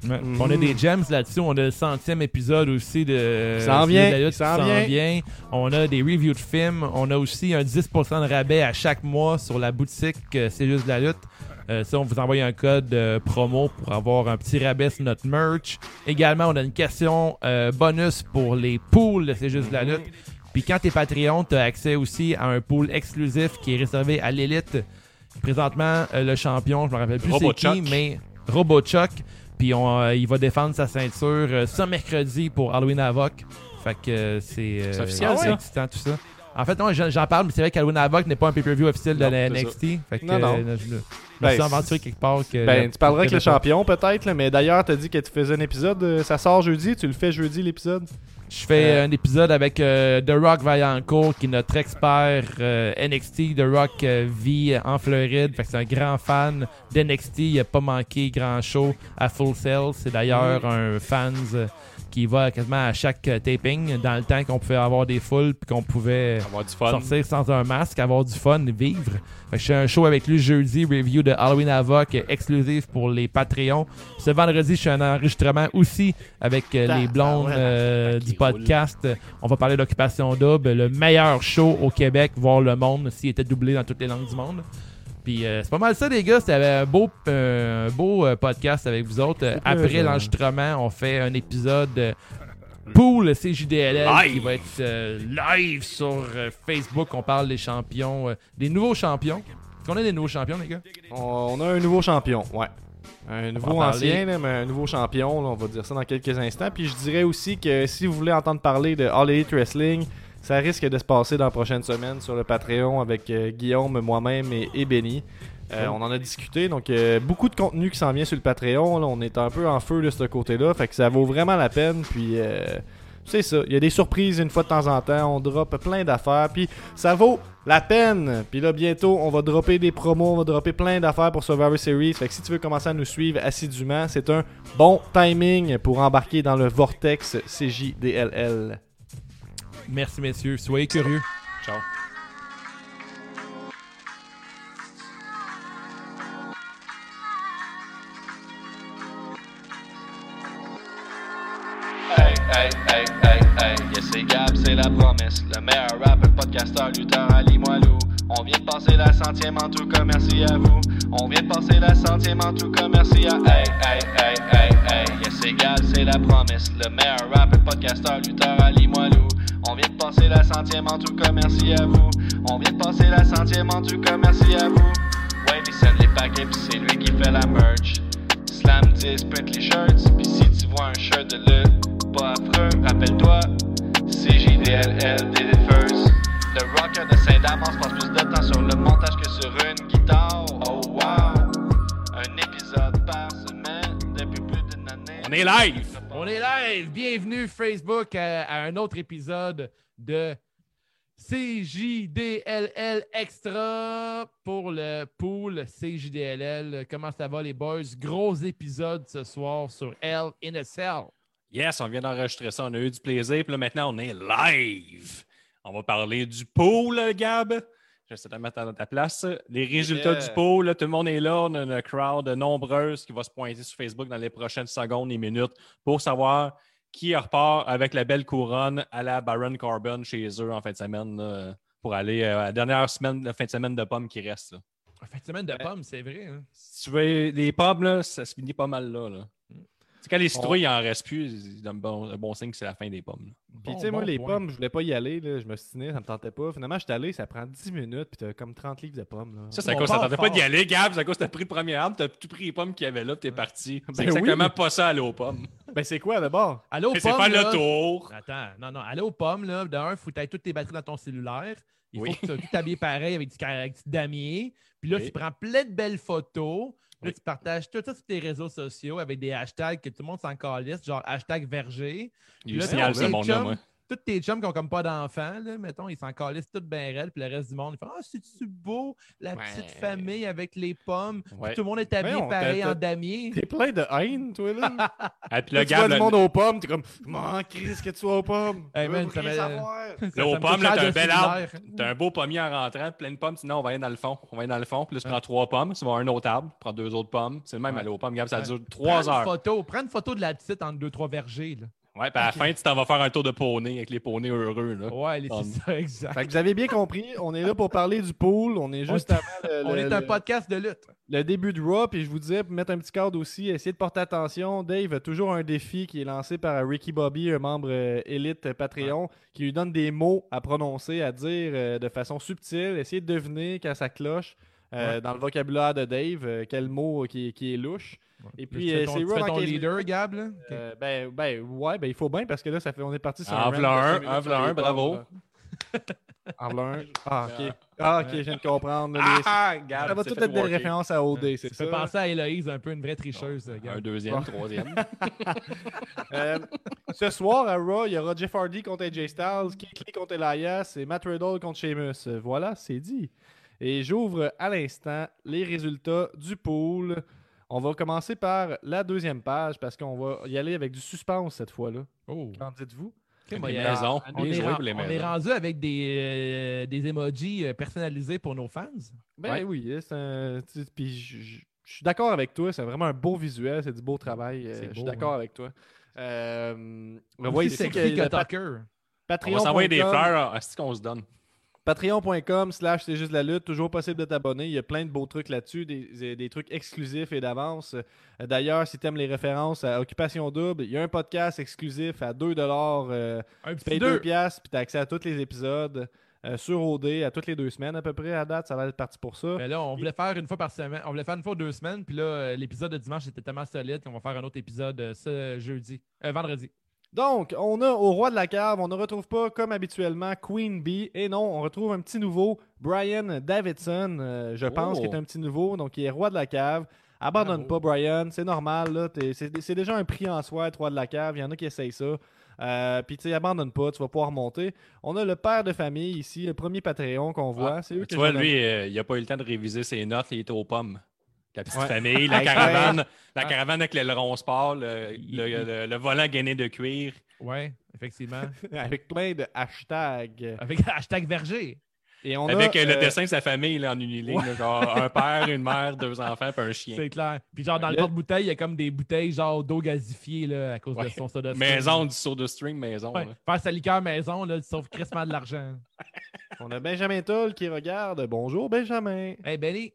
Ouais. Mhm. On a des gems là-dessus. On a le centième épisode aussi de. Ça en de vient, la lutte ça vient. vient. On a des reviews de films. On a aussi un 10% de rabais à chaque mois sur la boutique euh, C'est juste de la lutte. Euh, ça, on vous envoie un code euh, promo pour avoir un petit rabais sur notre merch. Également, on a une question euh, bonus pour les pools de C'est juste de la lutte. Puis quand t'es Patreon, t'as accès aussi à un pool exclusif qui est réservé à l'élite. Présentement, euh, le champion, je me rappelle plus c'est qui, mais RoboChuck. Puis on, euh, il va défendre sa ceinture euh, ce mercredi pour Halloween Havoc. Fait que euh, c'est euh, officiel, excitant tout ça. En fait, non, j'en parle, mais c'est vrai qu'Halloween Havoc n'est pas un pay-per-view officiel de Non, la NXT. Fait que, Non, non. euh, je me Ben, suis aventuré quelque part. Que Ben, tu parleras avec le que- champion peut-être, mais d'ailleurs, t'as dit que tu faisais un épisode, ça sort jeudi, tu le fais jeudi l'épisode? Je fais Euh, un épisode avec euh, The Rock Vaillancourt, qui est notre expert euh, NXT. The Rock vit en Floride, fait que c'est un grand fan d'NXT. Il a pas manqué grand show à Full Sail. C'est d'ailleurs un fans euh, qui va quasiment à chaque euh, taping, dans le temps qu'on pouvait avoir des foules puis qu'on pouvait sortir sans un masque, avoir du fun, vivre. Fait que je fais un show avec lui jeudi, review de Halloween Havoc, euh, exclusif pour les Patreons. Ce vendredi, je fais un enregistrement aussi avec euh, les blondes euh, du podcast. On va parler d'Occupation Double, le meilleur show au Québec, voir le monde s'il était doublé dans toutes les langues du monde. Puis euh, c'est pas mal ça, les gars. C'était un beau, euh, un beau euh, podcast avec vous autres. Euh, après l'enregistrement, on fait un épisode euh, Pool CJDLL qui Live. va être euh, live sur euh, Facebook. On parle des champions, euh, des nouveaux champions. Est-ce qu'on a des nouveaux champions, les gars? On, on a un nouveau champion, ouais. Un nouveau en ancien, là, mais un nouveau champion, là, on va dire ça dans quelques instants. Puis je dirais aussi que si vous voulez entendre parler de All Elite Wrestling, ça risque de se passer dans la prochaine semaine sur le Patreon avec euh, Guillaume, moi-même et, et Benny. Euh, on en a discuté, donc euh, beaucoup de contenu qui s'en vient sur le Patreon. là. on est un peu en feu de ce côté-là, fait que ça vaut vraiment la peine. Puis euh, c'est ça, il y a des surprises une fois de temps en temps, on drop plein d'affaires, puis ça vaut la peine. Puis là bientôt, on va dropper des promos, on va dropper plein d'affaires pour Survivor Series. Fait que si tu veux commencer à nous suivre assidûment, c'est un bon timing pour embarquer dans le vortex CJDLL. Merci, messieurs. Soyez curieux. Ciao. Hey, hey, hey, hey, hey, yes c'est Gab, c'est la promesse. Le meilleur rapper, podcasteur, lutteur, Ali Moilou On vient de passer la centième en tout cas, merci à vous. On vient de passer la centième en tout cas, merci à Hey, hey, hey, hey, hey, yes c'est Gab, c'est la promesse. Le meilleur rapper, podcasteur, lutteur, Ali Moilou On vient de passer la centième en tout cas, merci à vous On vient de passer la centième en tout cas, merci à vous Ouais, il send les paquets pis c'est lui qui fait la merch Slam 10, print les shirts, pis si tu vois un shirt de lutte, pas affreux, rappelle-toi, c'est JDLL first. Le rocker de Saint-Damas passe plus de temps sur le montage que sur une guitare. Oh wow! Un épisode par semaine depuis plus d'une année. On est live! On est live. Bienvenue, Facebook, à, un autre épisode de CJDLL Extra pour le pool CJDLL. Comment ça va, les boys? Gros épisode ce soir sur L in a Cell. Yes, on vient d'enregistrer ça, on a eu du plaisir, puis là maintenant on est live. On va parler du pool, Gab. J'essaie de te mettre à ta place. Les résultats Yeah. du pool, là, tout le monde est là. On a une crowd nombreuse qui va se pointer sur Facebook dans les prochaines secondes et minutes pour savoir qui repart avec la belle couronne à la Baron Corbin chez eux en fin de semaine là, pour aller euh, à la dernière semaine, la fin de semaine de pommes qui reste. là. Fin de semaine de pommes, c'est vrai. hein? Si tu veux les pommes, là, ça se finit pas mal là. là. C'est quand les citrouilles, il en reste plus, c'est un bon, un bon signe que c'est la fin des pommes. là. Puis Bon, tu sais, moi, les point. pommes, je voulais pas y aller, là, je me suis tenu, ça me tentait pas. Finalement, j'étais allé, ça prend 10 minutes, puis t'as comme 30 livres de pommes. Là. Ça, c'est à cause ça tentait pas d'y aller, Gab. C'est à cause que t'as pris le premier arbre, t'as tout pris les pommes qu'il y avait là, puis t'es parti. [laughs] C'est Ben exactement oui. pas ça aller aux pommes. [laughs] Ben, c'est quoi d'abord? Aller aux Mais c'est pommes, faire là- le tour. Attends, non, non, aller aux pommes, là, d'un, il faut que tu aies toutes tes batteries dans ton cellulaire. Il Oui. faut que tu sois tout habillé pareil avec du, avec du damier. Puis là, Oui. tu prends plein de belles photos. Là, tu partages tout ça sur tes réseaux sociaux avec des hashtags que tout le monde s'en calisse, genre hashtag verger. Il y a eu Là, le signal, tes ce monde-là, chums- moi. Tous tes chums qui ont comme pas d'enfants, là, mettons, ils s'en calissent tout bien raide. Puis le reste du monde, ils font Ah, c'est-tu beau, la petite famille avec les pommes. Puis Ouais. Tout le monde est habillé Voyons, pareil en damier. T'es plein de haine, toi, là. [laughs] Ah, puis Là, le tu gars, vois le- du monde aux pommes, t'es comme, m'en crise que tu sois aux pommes? Hey, Je man, ça savoir. [laughs] Là, aux me pommes, t'as un bel cellulaire. T'as un beau pommier en rentrant, plein de pommes, sinon on va aller dans le fond. On va aller dans le fond, puis là, tu prends trois pommes, tu vas à un autre arbre, tu prends deux autres pommes. C'est le même aller aux pommes, ça dure Prends trois une heures. Photo, prends une photo de la petite entre deux, trois vergers. Là. Ouais, puis à la fin, tu t'en vas faire un tour de poney avec les poneys heureux, là. Ouais, les- ça, exact. Fait que vous avez bien compris, on est là pour parler du pool. On est juste avant le, On le- est un le- podcast de lutte. le début de Raw. Puis je vous disais, pour mettre un petit cadre aussi, essayez de porter attention. Dave a toujours un défi qui est lancé par Ricky Bobby, un membre euh, élite Patreon, qui lui donne des mots à prononcer, à dire euh, de façon subtile. Essayez de deviner quand ça cloche. Euh, Ouais. Dans le vocabulaire de Dave, euh, quel mot qui, qui est louche. Et puis, euh, ton, c'est tu fais ton 15 leader. Gab. Là? Euh, ben, ben, ouais, ben il faut bien parce que là, ça fait, on est parti sur En un v'là un, en un, bravo. En v'là [laughs] un. Ah, ok. Ah, ok, je viens de comprendre. les- Ah, Ça Gab, va c'est tout être des références à OD, c'est Ça ça? fait penser à Héloïse, un peu une vraie tricheuse, Un Gab. deuxième, troisième. [laughs] Euh, ce soir à Raw, il y aura Jeff Hardy contre AJ Styles, Keith Lee contre Elias et Matt Riddle contre Sheamus. Voilà, c'est dit. Et j'ouvre à l'instant les résultats du pool. On va commencer par la deuxième page parce qu'on va y aller avec du suspense cette fois-là. Oh. Qu'en dites-vous? On, est, joué ren- pour les on est maisons. rendu avec des, euh, des emojis euh, personnalisés pour nos fans. Ben Ouais. oui, c'est un- puis je je- je suis d'accord avec toi, c'est vraiment un beau visuel, c'est du beau travail. euh, Je suis d'accord hein. avec toi. Euh, on voit Aussi ici que sexy que le pat- Tucker. On va s'envoyer des fleurs, est-ce qu'on se donne? Patreon.com slash c'est juste la lutte, toujours possible de t'abonner. Il y a plein de beaux trucs là-dessus, des, des- trucs exclusifs et d'avance. Euh, D'ailleurs, si tu aimes les références à Occupation Double, il y a un podcast exclusif à 2$. Euh, Un tu payes 2. 2 piastres, puis tu as accès à tous les épisodes euh, sur OD à toutes les deux semaines à peu près. À date, ça va être parti pour ça. Mais là, on voulait faire une fois par semaine. On voulait faire une fois deux semaines. Puis là, euh, l'épisode de dimanche était tellement solide qu'on va faire un autre épisode ce jeudi. Euh, vendredi. Donc, on a au roi de la cave, on ne retrouve pas comme habituellement Queen Bee. Et non, on retrouve un petit nouveau, Brian Davidson, euh, je pense, Oh. qui est un petit nouveau, donc il est roi de la cave. Abandonne Bravo. pas, Brian, c'est normal. là, C'est déjà un prix en soi, être roi de la cave. Il y en a qui essayent ça. Euh, Puis, tu sais, abandonne pas, tu vas pouvoir monter. On a le père de famille ici, le premier Patreon qu'on voit. Ah, c'est eux tu vois, lui, euh, il a pas eu le temps de réviser ses notes, il était aux pommes. La petite Ouais. famille, la caravane, la caravane avec l'aileron sport, le, le, le- le volant gainé de cuir. Ouais, effectivement. [laughs] avec plein de hashtags. Avec hashtag verger. Et on avec a, euh, le euh, dessin de sa famille là, en uniligne. là, genre un [laughs] père, une mère, deux enfants, puis un chien. C'est clair. Puis genre, dans le Le- porte-bouteille, il y a comme des bouteilles genre d'eau gasifiée là, à cause de Ouais. son soda stream. Maison du soda string, maison. Ouais. Faire sa liqueur maison, là, sauves crissement de l'argent. on a Benjamin Toll qui regarde. Bonjour, Benjamin. Hey, Benny.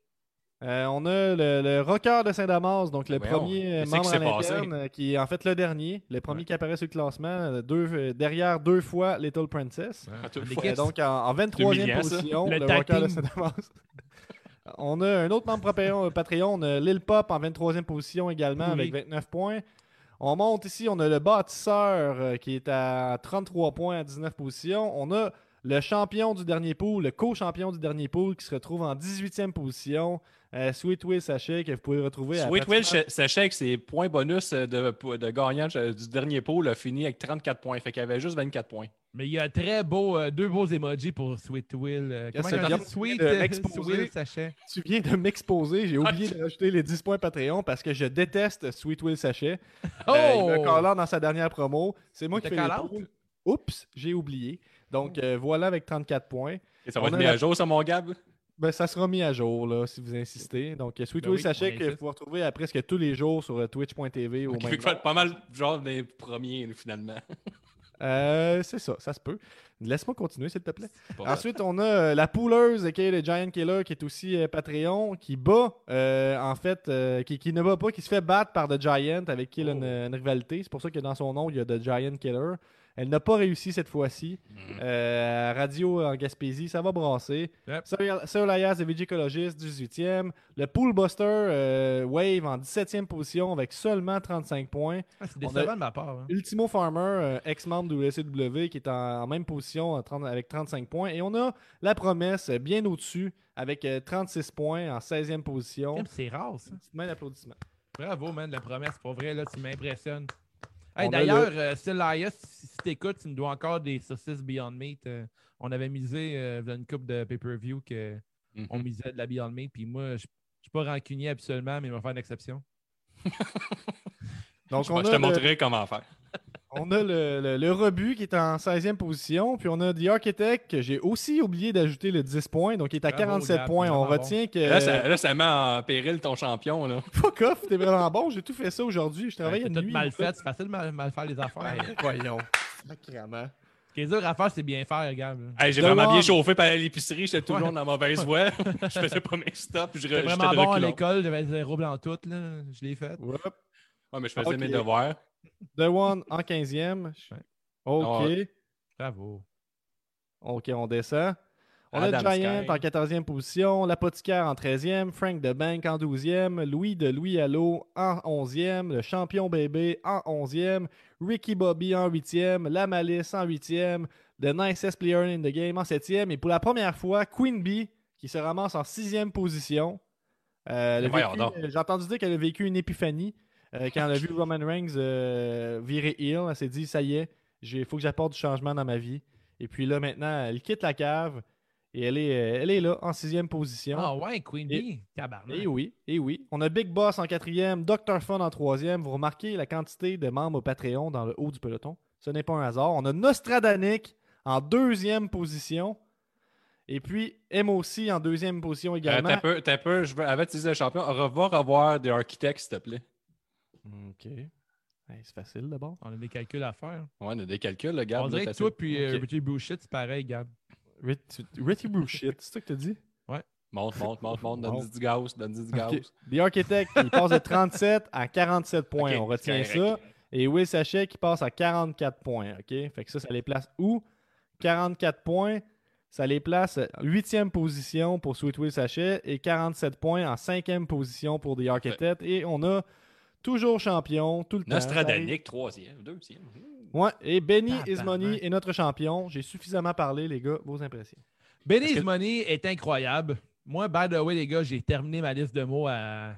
Euh, on a le, le rocker de Saint-Damas, donc le Voyons, premier qu'est-ce qui membre à l'interne, qui est en fait le dernier, le premier qui apparaît sur le classement, euh, deux, euh, derrière deux fois Little Princess. L'équipe, fois. Euh, donc en, en 23e humiliant, ça. position, Le rocker de. Saint-Damas. [laughs] on a un autre membre Patreon, Patreon on a Lil Pop en 23e position également Oui. avec 29 points. On monte ici, on a le bâtisseur qui est à 33 points à 19 positions. On a le champion du dernier pool, le co-champion du dernier pool qui se retrouve en 18e position. Euh, Sweet Will Sachet que vous pouvez retrouver à Sweet Will, sachez avec ses points bonus de, de gagnant du dernier pôle a fini avec 34 points. Fait qu'il avait juste 24 points. Mais il y a très beau, euh, deux beaux emojis pour Sweet Will. Euh, Qu'est-ce comment que dit? Sweet de euh, m'exposer? Will Sachet. Tu viens de m'exposer, j'ai oublié de rajouter les 10 points Patreon parce que je déteste Sweet Will Sachet. Oh! Euh, il me call out dans sa dernière promo. C'est moi qui fais les. Oups, j'ai oublié. Donc euh, voilà avec 34 points. Et ça On va être mis la- à jour, ça, mon Gab? Ben, ça sera mis à jour là, si vous insistez. Donc euh, Sweet Ben Will oui, Sachet on que vous retrouver à presque tous les jours sur twitch.tv fait faire pas mal, genre, des premiers, finalement. Euh, c'est ça, ça se peut. Laisse-moi continuer, s'il te plaît. Ensuite, on a euh, la pouleuse, qui est le Giant Killer, qui est aussi euh, Patreon, qui bat, euh, en fait, euh, qui, qui ne bat pas, qui se fait battre par The Giant, avec qui il a une, Oh. une rivalité. C'est pour ça que dans son nom, il y a The Giant Killer. Elle n'a pas réussi cette fois-ci. Euh, radio en Gaspésie, ça va brasser. Yep. Sir- Elias de Vigicologist, 18e. Le Pool Buster euh, Wave en 17e position avec seulement 35 points. Ah, C'est décevant de ma part. hein. Ultimo Farmer, euh, ex-membre de WCW, qui est en, en même position en 30 avec 35 points. Et on a la promesse euh, bien au-dessus avec euh, 36 points en 16e position. C'est rare, ça. Petite main d'applaudissement. Bravo, man, la promesse. Pour vrai, là, tu m'impressionnes. Hey, D'ailleurs, euh, Elias, si, si t'écoutes, tu me dois encore des saucisses Beyond Meat. Euh, on avait misé euh, dans une coupe de pay-per-view que Mhm. on misait de la Beyond Meat. Puis moi, je je suis pas rancunier absolument, mais il va faire une exception. [laughs] Donc, Je, on je a, te le, montrerai comment faire. On a le, le- le rebut qui est en 16e position. Puis on a The Architect, que j'ai aussi oublié d'ajouter le 10 points. Donc, il est à Bravo, 47 Gab, points. On retient que. Là, ça, là, ça met en péril ton champion. Là. [laughs] Fuck off, t'es vraiment bon. J'ai tout fait ça aujourd'hui. Je travaille Ouais, tout nuit. mal fait. C'est facile de mal, mal faire les affaires. Ouais, [laughs] voyons. Sacrément. Ce qui est dur à faire, c'est bien faire. Hey, j'ai vraiment bien chauffé par l'épicerie. J'étais toujours Ouais. dans la mauvaise voie. [laughs] je faisais pas mes stops. Je J'étais vraiment bon à l'école, j'avais zéro blanc tout, là. Je l'ai fait. Whoop. Ouais, mais je faisais mes devoirs. The One en 15e. Ouais. OK. Ouais. Bravo. OK, on descend. On a Adam Giant Sky. en 14e position, l'apothicaire en 13e, Frank de Bank en 12e, Louis de Louis Allo en 11e, le champion bébé en 11e, Ricky Bobby en 8e, La Malice en 8e, The Nicest Player in the Game en 7e, et pour la première fois, Queen Bee qui se ramasse en 6e position. Euh, a donc. J'ai entendu dire qu'elle a vécu une épiphanie euh, quand elle a vu Roman Reigns euh, virer heel. Elle s'est dit, ça y est, il faut que j'apporte du changement dans ma vie. Et puis là, maintenant, elle quitte la cave et elle est, euh, elle est là, en sixième position. Ah ouais, Queen Bee. Tabarnak. Et oui, et oui. On a Big Boss en quatrième, Dr. Fun en troisième. Vous remarquez la quantité de membres au Patreon dans le haut du peloton. Ce n'est pas un hasard. On a Nostradanic en deuxième position. Et puis MOC en deuxième position Euh, également. T'as peu, t'as peu. Je veux, avant de le champion, revoir revoir des architectes, s'il te plaît. OK. Hey, c'est facile d'abord. On a des calculs à faire. Ouais, on a des calculs, le gars. On dirait que toi puis euh, Ok. Richie Bullshit, c'est pareil, Gab. Retty Bullshit, c'est ça que tu dit? Monte, monte, monte, monte. Bon. Donne du gaz, donne du gaz. Ok. The Architect, il passe de 37 à 47 points. On retient ça. correct. Et Will Sachet qui passe à 44 points. OK? Fait que ça, ça les place où? 44 points, ça les place 8e position pour Sweet Will Sachet et 47 points en 5e position pour The Architect. Et on a toujours champion tout le temps. Nostradanic, troisième, deuxième. Ouais, et Benny. Ismoney est notre champion. J'ai suffisamment parlé, les gars. Vos impressions. Benny's Parce que- Money est incroyable. Moi, by the way, les gars, j'ai terminé ma liste de mots à,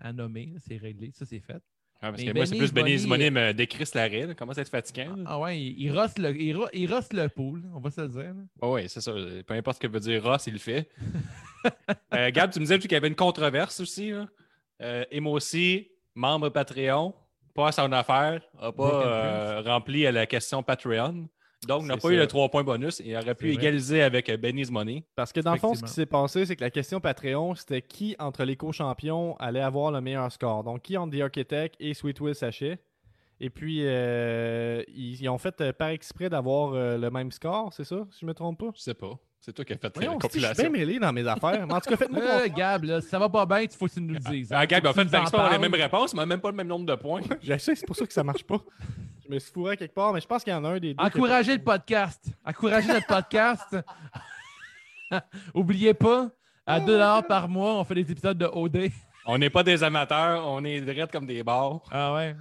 à nommer. C'est réglé. Ça, c'est fait. Ouais, parce Mais que moi, c'est plus Benny's Money- Money me décrit l'arrêt. là. Comment ça être fatigant? là? Ah ouais, il, il rosse le, il, ro- il rosse le pool, on va se le dire. là. Ouais, c'est ça. Peu importe ce que veut dire Ross, il le fait. [laughs] Euh, Gab, tu me disais qu'il y avait une controverse aussi. Là. Euh, Emosi, membre Patreon, pas à son affaire, n'a pas euh, rempli à la question Patreon. Donc, n'a pas eu le 3 points bonus. Il aurait pu vrai. égaliser avec euh, Benny's Money. Parce que dans le fond, ce qui s'est passé, c'est que la question Patreon, c'était qui entre les co-champions allait avoir le meilleur score. Donc, qui entre The Architect et Sweet Will Sachet. Et puis, euh, ils, ils ont fait euh, par exprès d'avoir euh, le même score, c'est ça, si je me trompe pas? Je sais pas. C'est toi qui as fait Voyons, la si, je suis bien compilation. mêlé dans mes affaires. Mais en tout cas, faites-moi Euh. Gab, là, si ça va pas bien, il faut que tu nous le dises. hein. Ah, Gab, en fait, d'avoir les mêmes réponses, mais même pas le même nombre de points. [laughs] Je sais, c'est pour ça que ça marche pas. Je me suis fourré quelque part, mais je pense qu'il y en a un des deux. Encouragez le podcast. Encouragez notre podcast. [laughs] Oubliez pas, à 2 par mois, on fait des épisodes de OD. On n'est pas des amateurs, on est direct comme des bars. Ah ouais.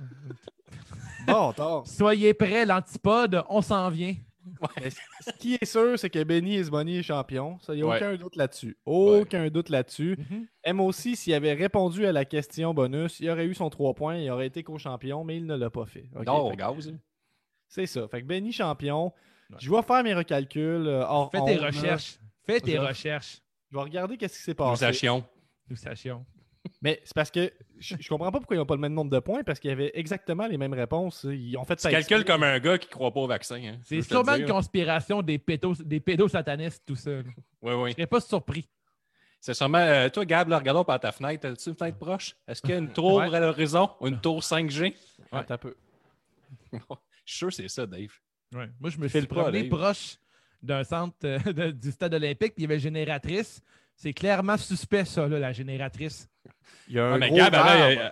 pas- Bon, tard. Soyez prêts, l'antipode, on s'en vient. Ce qui est sûr, c'est que Benny Isbonny est champion. Il n'y a Ouais. aucun doute là-dessus. Aucun doute là-dessus. Mhm. MOC, s'il avait répondu à la question bonus, il aurait eu son 3 points, il aurait été co-champion, mais il ne l'a pas fait. Ok, Non, fait que gaz. C'est ça. Fait que Benny champion. Ouais. Je vais faire mes recalculs. euh, hors Fais tes recherches. Fais tes Je- recherches. Je vais regarder qu'est-ce qui s'est Nous passé. sachions. Nous sachions. Mais c'est parce que je, je comprends pas pourquoi ils n'ont pas le même nombre de points, parce qu'il y avait exactement les mêmes réponses. Ils ont fait ça calcules exprès. comme un gars qui croit pas au vaccin. Hein, C'est sûrement une conspiration des, pédos, des pédosatanistes, tout ça. Oui, oui. Je serais pas surpris. C'est sûrement. euh, toi, Gab, là, regardons par ta fenêtre. As-tu une fenêtre proche? Est-ce qu'il y a une tour Ouais. à l'horizon? Une tour 5G? Attends un peu. Je suis sûr que c'est ça, Dave. Ouais. Moi, je me Fais suis promené proche d'un centre euh, de- du stade olympique, puis il y avait une génératrice. C'est clairement suspect, ça, là, la génératrice. Il y a un Ouais, mais gros Gab,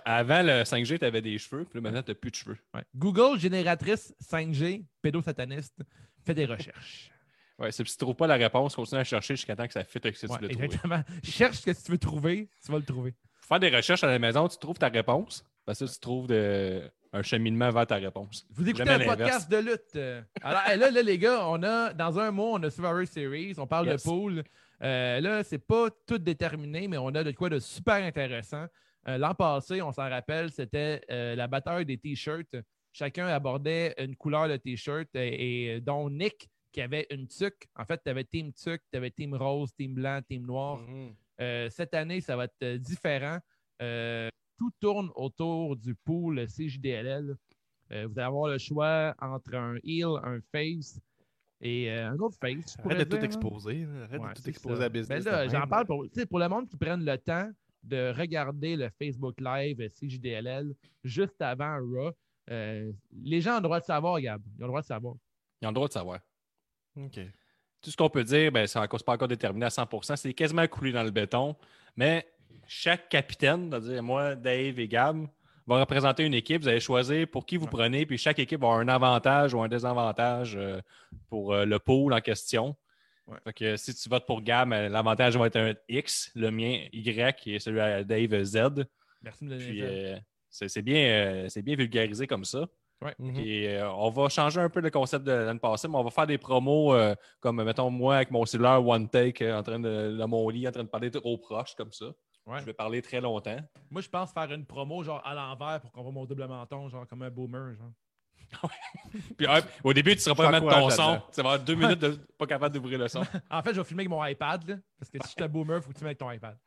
avant, le 5G, tu avais des cheveux, puis là, maintenant, tu plus de cheveux. Ouais. Google, génératrice 5G, pédosataniste, fait des recherches. [laughs] Ouais, c'est- si tu trouves pas la réponse, continue à chercher jusqu'à temps que ça fit avec ce que Ouais, tu veux trouver. exactement. [laughs] Cherche ce que tu veux trouver, tu vas le trouver. Faut faire des recherches à la maison, tu trouves ta réponse, parce que tu trouves de- un cheminement vers ta réponse. Vous écoutez Jamais un podcast de lutte. euh. Alors là, là, les gars, on a dans un mois, on a Survivor Series, on parle Yes. de pool. Euh, là, c'est pas tout déterminé, mais on a de quoi de super intéressant. Euh, L'an passé, on s'en rappelle, c'était euh, la bataille des t-shirts. Chacun abordait une couleur de t-shirt et, et dont Nick qui avait une tuque. En fait, tu avais Team Tuque, tu avais Team Rose, Team Blanc, Team Noir. Mhm. Cette année, ça va être différent. Tout tourne autour du pool CJDLL. Vous allez avoir le choix entre un heel, un face et euh, un autre face. Arrête de tout dire, exposer. là. Arrête Ouais, de tout exposer ça. à business. Ben j'en parle pour, tu sais, pour le monde qui prenne le temps de regarder le Facebook Live CJDLL juste avant Raw. Euh, les gens ont le droit de savoir, Gab. Ils ont le droit de savoir. Ils ont le droit de savoir. Ok. Tout ce qu'on peut dire, ben, c'est encore, c'est pas encore déterminé à 100%. C'est quasiment coulé dans le béton. Mais chaque capitaine, c'est-à-dire moi, Dave et Gab, va représenter une équipe. Vous allez choisir pour qui vous prenez. Puis chaque équipe va avoir un avantage ou un désavantage euh, pour euh, le pool en question. Ouais. Fait que si tu votes pour Gab, euh, l'avantage va être un X, le mien Y et celui à Dave Z. Merci de me donner euh, c'est bien, euh, c'est bien vulgarisé comme ça. Mhm. Puis, euh, on va changer un peu le concept de l'année passée, mais on va faire des promos euh, comme, mettons, moi avec mon cellulaire One Take euh, en train de, dans mon lit, en train de parler trop proche comme ça. Ouais. Je vais parler très longtemps. Moi, je pense faire une promo genre à l'envers pour qu'on voit mon double menton, genre comme un boomer. Genre. [laughs] Puis ouais, au début, tu ne seras pas mettre ton son. Tu vas avoir deux minutes de pas capable d'ouvrir le son. [laughs] En fait, je vais filmer avec mon iPad, là, parce que si je suis un boomer, il faut que tu avec ton iPad.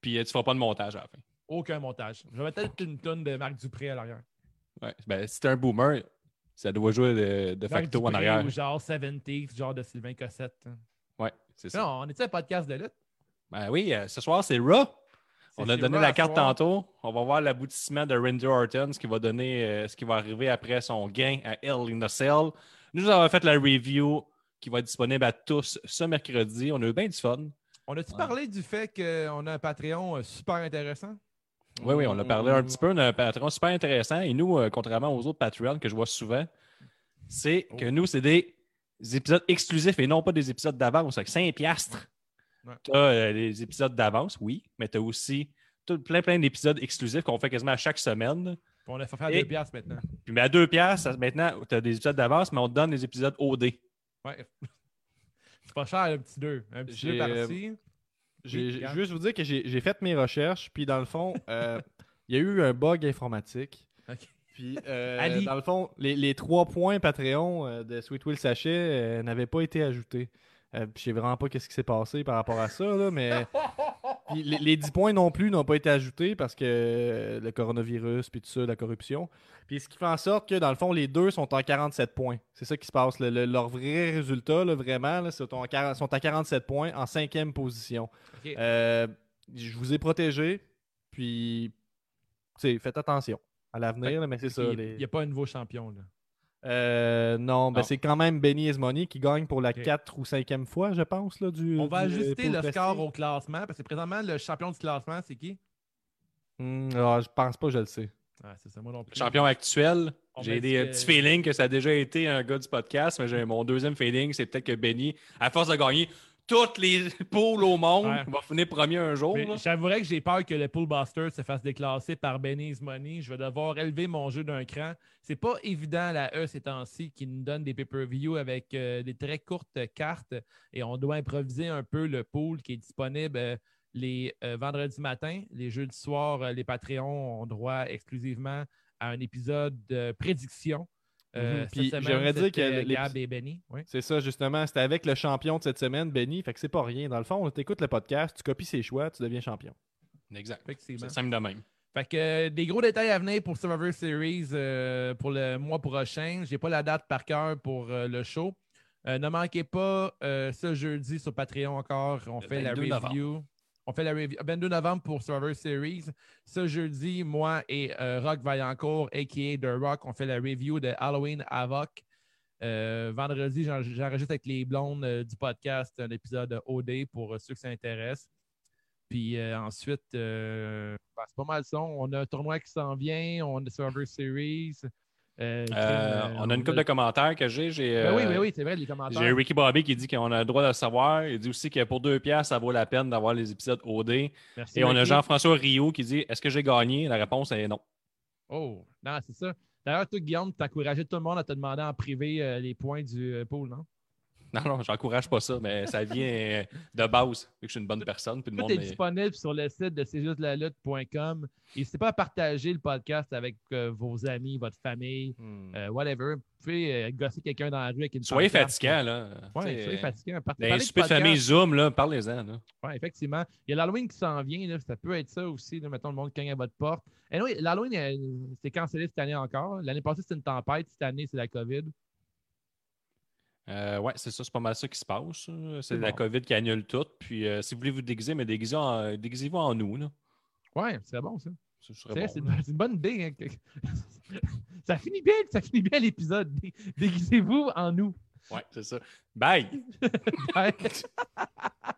Puis euh, tu ne feras pas de montage à la fin. Aucun montage. Je vais mettre peut-être une tonne de Marc Dupré à l'arrière. Ouais. Ben, si t'es un boomer, ça doit jouer de, de facto en Dupré arrière. Ou genre 70s, genre de Sylvain Cossette. hein. Ouais, c'est ça. Non, on est un podcast de lutte? Ben oui, euh, ce soir, c'est Raw. On a donné la carte soir. tantôt. On va voir l'aboutissement de Randy Orton, ce qui va donner euh, ce qui va arriver après son gain à Hell in a Cell. Nous avons fait la review qui va être disponible à tous ce mercredi. On a eu bien du fun. On a-tu Ouais. parlé du fait qu'on a un Patreon euh, super intéressant? Oui, oui, on a parlé un petit peu d'un Patreon super intéressant. Et nous, euh, contrairement aux autres Patreons que je vois souvent, c'est que nous, c'est des épisodes exclusifs et non pas des épisodes d'avance. Avec 5 piastres. Ouais. Tu as les épisodes d'avance, oui, mais tu as aussi tout- plein, plein d'épisodes exclusifs qu'on fait quasiment à chaque semaine. Puis on a fait faire Et- deux piastres maintenant. Puis mais à 2 piastres, maintenant, tu as des épisodes d'avance, mais on te donne des épisodes OD. Ouais. [laughs] C'est pas cher, un petit deux. Un petit J'ai, deux euh, par-ci. J'ai juste vous dire que j'ai j'ai fait mes recherches, puis dans le fond, euh, il y a eu un bug informatique. Puis, euh, dans le fond, les, les trois points Patreon euh, de Sweet Will Sachet euh, n'avaient pas été ajoutés. Euh, je sais vraiment pas qu'est-ce qui s'est passé par rapport à ça, là, mais [laughs] les, les 10 points non plus n'ont pas été ajoutés parce que euh, le coronavirus, puis tout ça, la corruption. Puis ce qui fait en sorte que, dans le fond, les deux sont en 47 points. C'est ça qui se passe. Le- le- leur vrai résultat, là, vraiment, là, sont, en sont à 47 points en cinquième position. Euh, je vous ai protégé, puis faites attention à l'avenir, mais c'est ça. Il les- n'y a pas un nouveau champion. Là. Euh, non, ben Non. c'est quand même Benny Esmoni qui gagne pour la Ok. 4 ou 5e fois, je pense. Là, du, On va du, euh, ajuster pool le score au classement parce que présentement, le champion du classement, c'est qui? Hmm, ah, je pense pas, je le sais. Ah, c'est ça, moi non plus. Champion actuel, On j'ai des euh, que- petits feelings que ça a déjà été un gars du podcast, mais j'ai mon deuxième feeling, c'est peut-être que Benny, à force de gagner toutes les [laughs] poules au monde, Ouais. va finir premier un jour. J'avouerais que j'ai peur que le Pool Buster se fasse déclasser par Benny's Money. Je vais devoir élever mon jeu d'un cran. C'est pas évident, la E ces temps-ci, qui nous donne des pay-per-view avec euh, des très courtes cartes et on doit improviser un peu le pool qui est disponible euh, les euh, vendredis matins. Les jeudis soirs, les Patreons ont droit exclusivement à un épisode de prédiction. Euh, Mhm. Puis semaine, j'aimerais dire que Gab et Benny. Oui. C'est ça, justement. C'était avec le champion de cette semaine, Benny. Fait que c'est pas rien. Dans le fond, tu écoutes le podcast, tu copies ses choix, tu deviens champion. Exact. C'est simple de même. Fait que euh, des gros détails à venir pour Survivor Series euh, pour le mois prochain. J'ai pas la date par cœur pour euh, le show. Euh, ne manquez pas euh, ce jeudi sur Patreon encore. On Le fait la 22 review. On fait la review. 22 novembre pour Survivor Series. Ce jeudi, moi et euh, Rock Vaillancourt, a.k.a. The Rock, on fait la review de Halloween Havoc. Euh, vendredi, j'en- j'enregistre avec les blondes euh, du podcast un épisode OD pour euh, ceux qui s'intéressent. Puis ensuite, ben, c'est pas mal ça. On a un tournoi qui s'en vient, on a Survivor Series. Euh, Euh, crime, on a une couple de commentaires que j'ai. J'ai Ben oui, euh, ben oui, c'est vrai, les commentaires. j'ai Ricky Bobby qui dit qu'on a le droit de le savoir. Il dit aussi que pour deux piastres, ça vaut la peine d'avoir les épisodes OD. Merci, Et on a. Jean-François Rio qui dit Est-ce que j'ai gagné? La réponse est non. Oh, non, c'est ça. D'ailleurs, toi, Guillaume, tu as encouragé tout le monde à te demander en privé euh, les points du euh, pool, non? [laughs] Non, non, j'encourage pas ça, mais ça vient de base, vu que je suis une bonne personne. Puis le Tout monde est est- disponible sur le site de c'est juste la lutte.com. N'hésitez pas à partager le podcast avec euh, vos amis, votre famille, Hmm. euh, whatever. Vous pouvez euh, gosser quelqu'un dans la rue avec une Soyez fatigant, là. T'sais, soyez fatigant. Du soupers de famille Zoom, là, parlez-en. Ouais, effectivement. Il y a l'Halloween qui s'en vient. Là. Ça peut être ça aussi. Là. Mettons le monde cogne à votre porte. Et oui, l'Halloween, c'est cancellé cette année encore. L'année passée, c'était une tempête. Cette année, c'est la COVID. Euh, ouais, c'est ça, c'est pas mal ça qui se passe. C'est la. COVID qui annule tout. Puis euh, si vous voulez vous déguiser, mais déguisez en- déguisez-vous en nous. Là. Ouais, c'est bon, ça. Ce C'est bon, une, bonne idée. hein. [laughs] ça finit bien, ça finit bien l'épisode. Dé- Déguisez-vous en nous. Ouais, c'est ça. Bye! [laughs] Ouais. [laughs]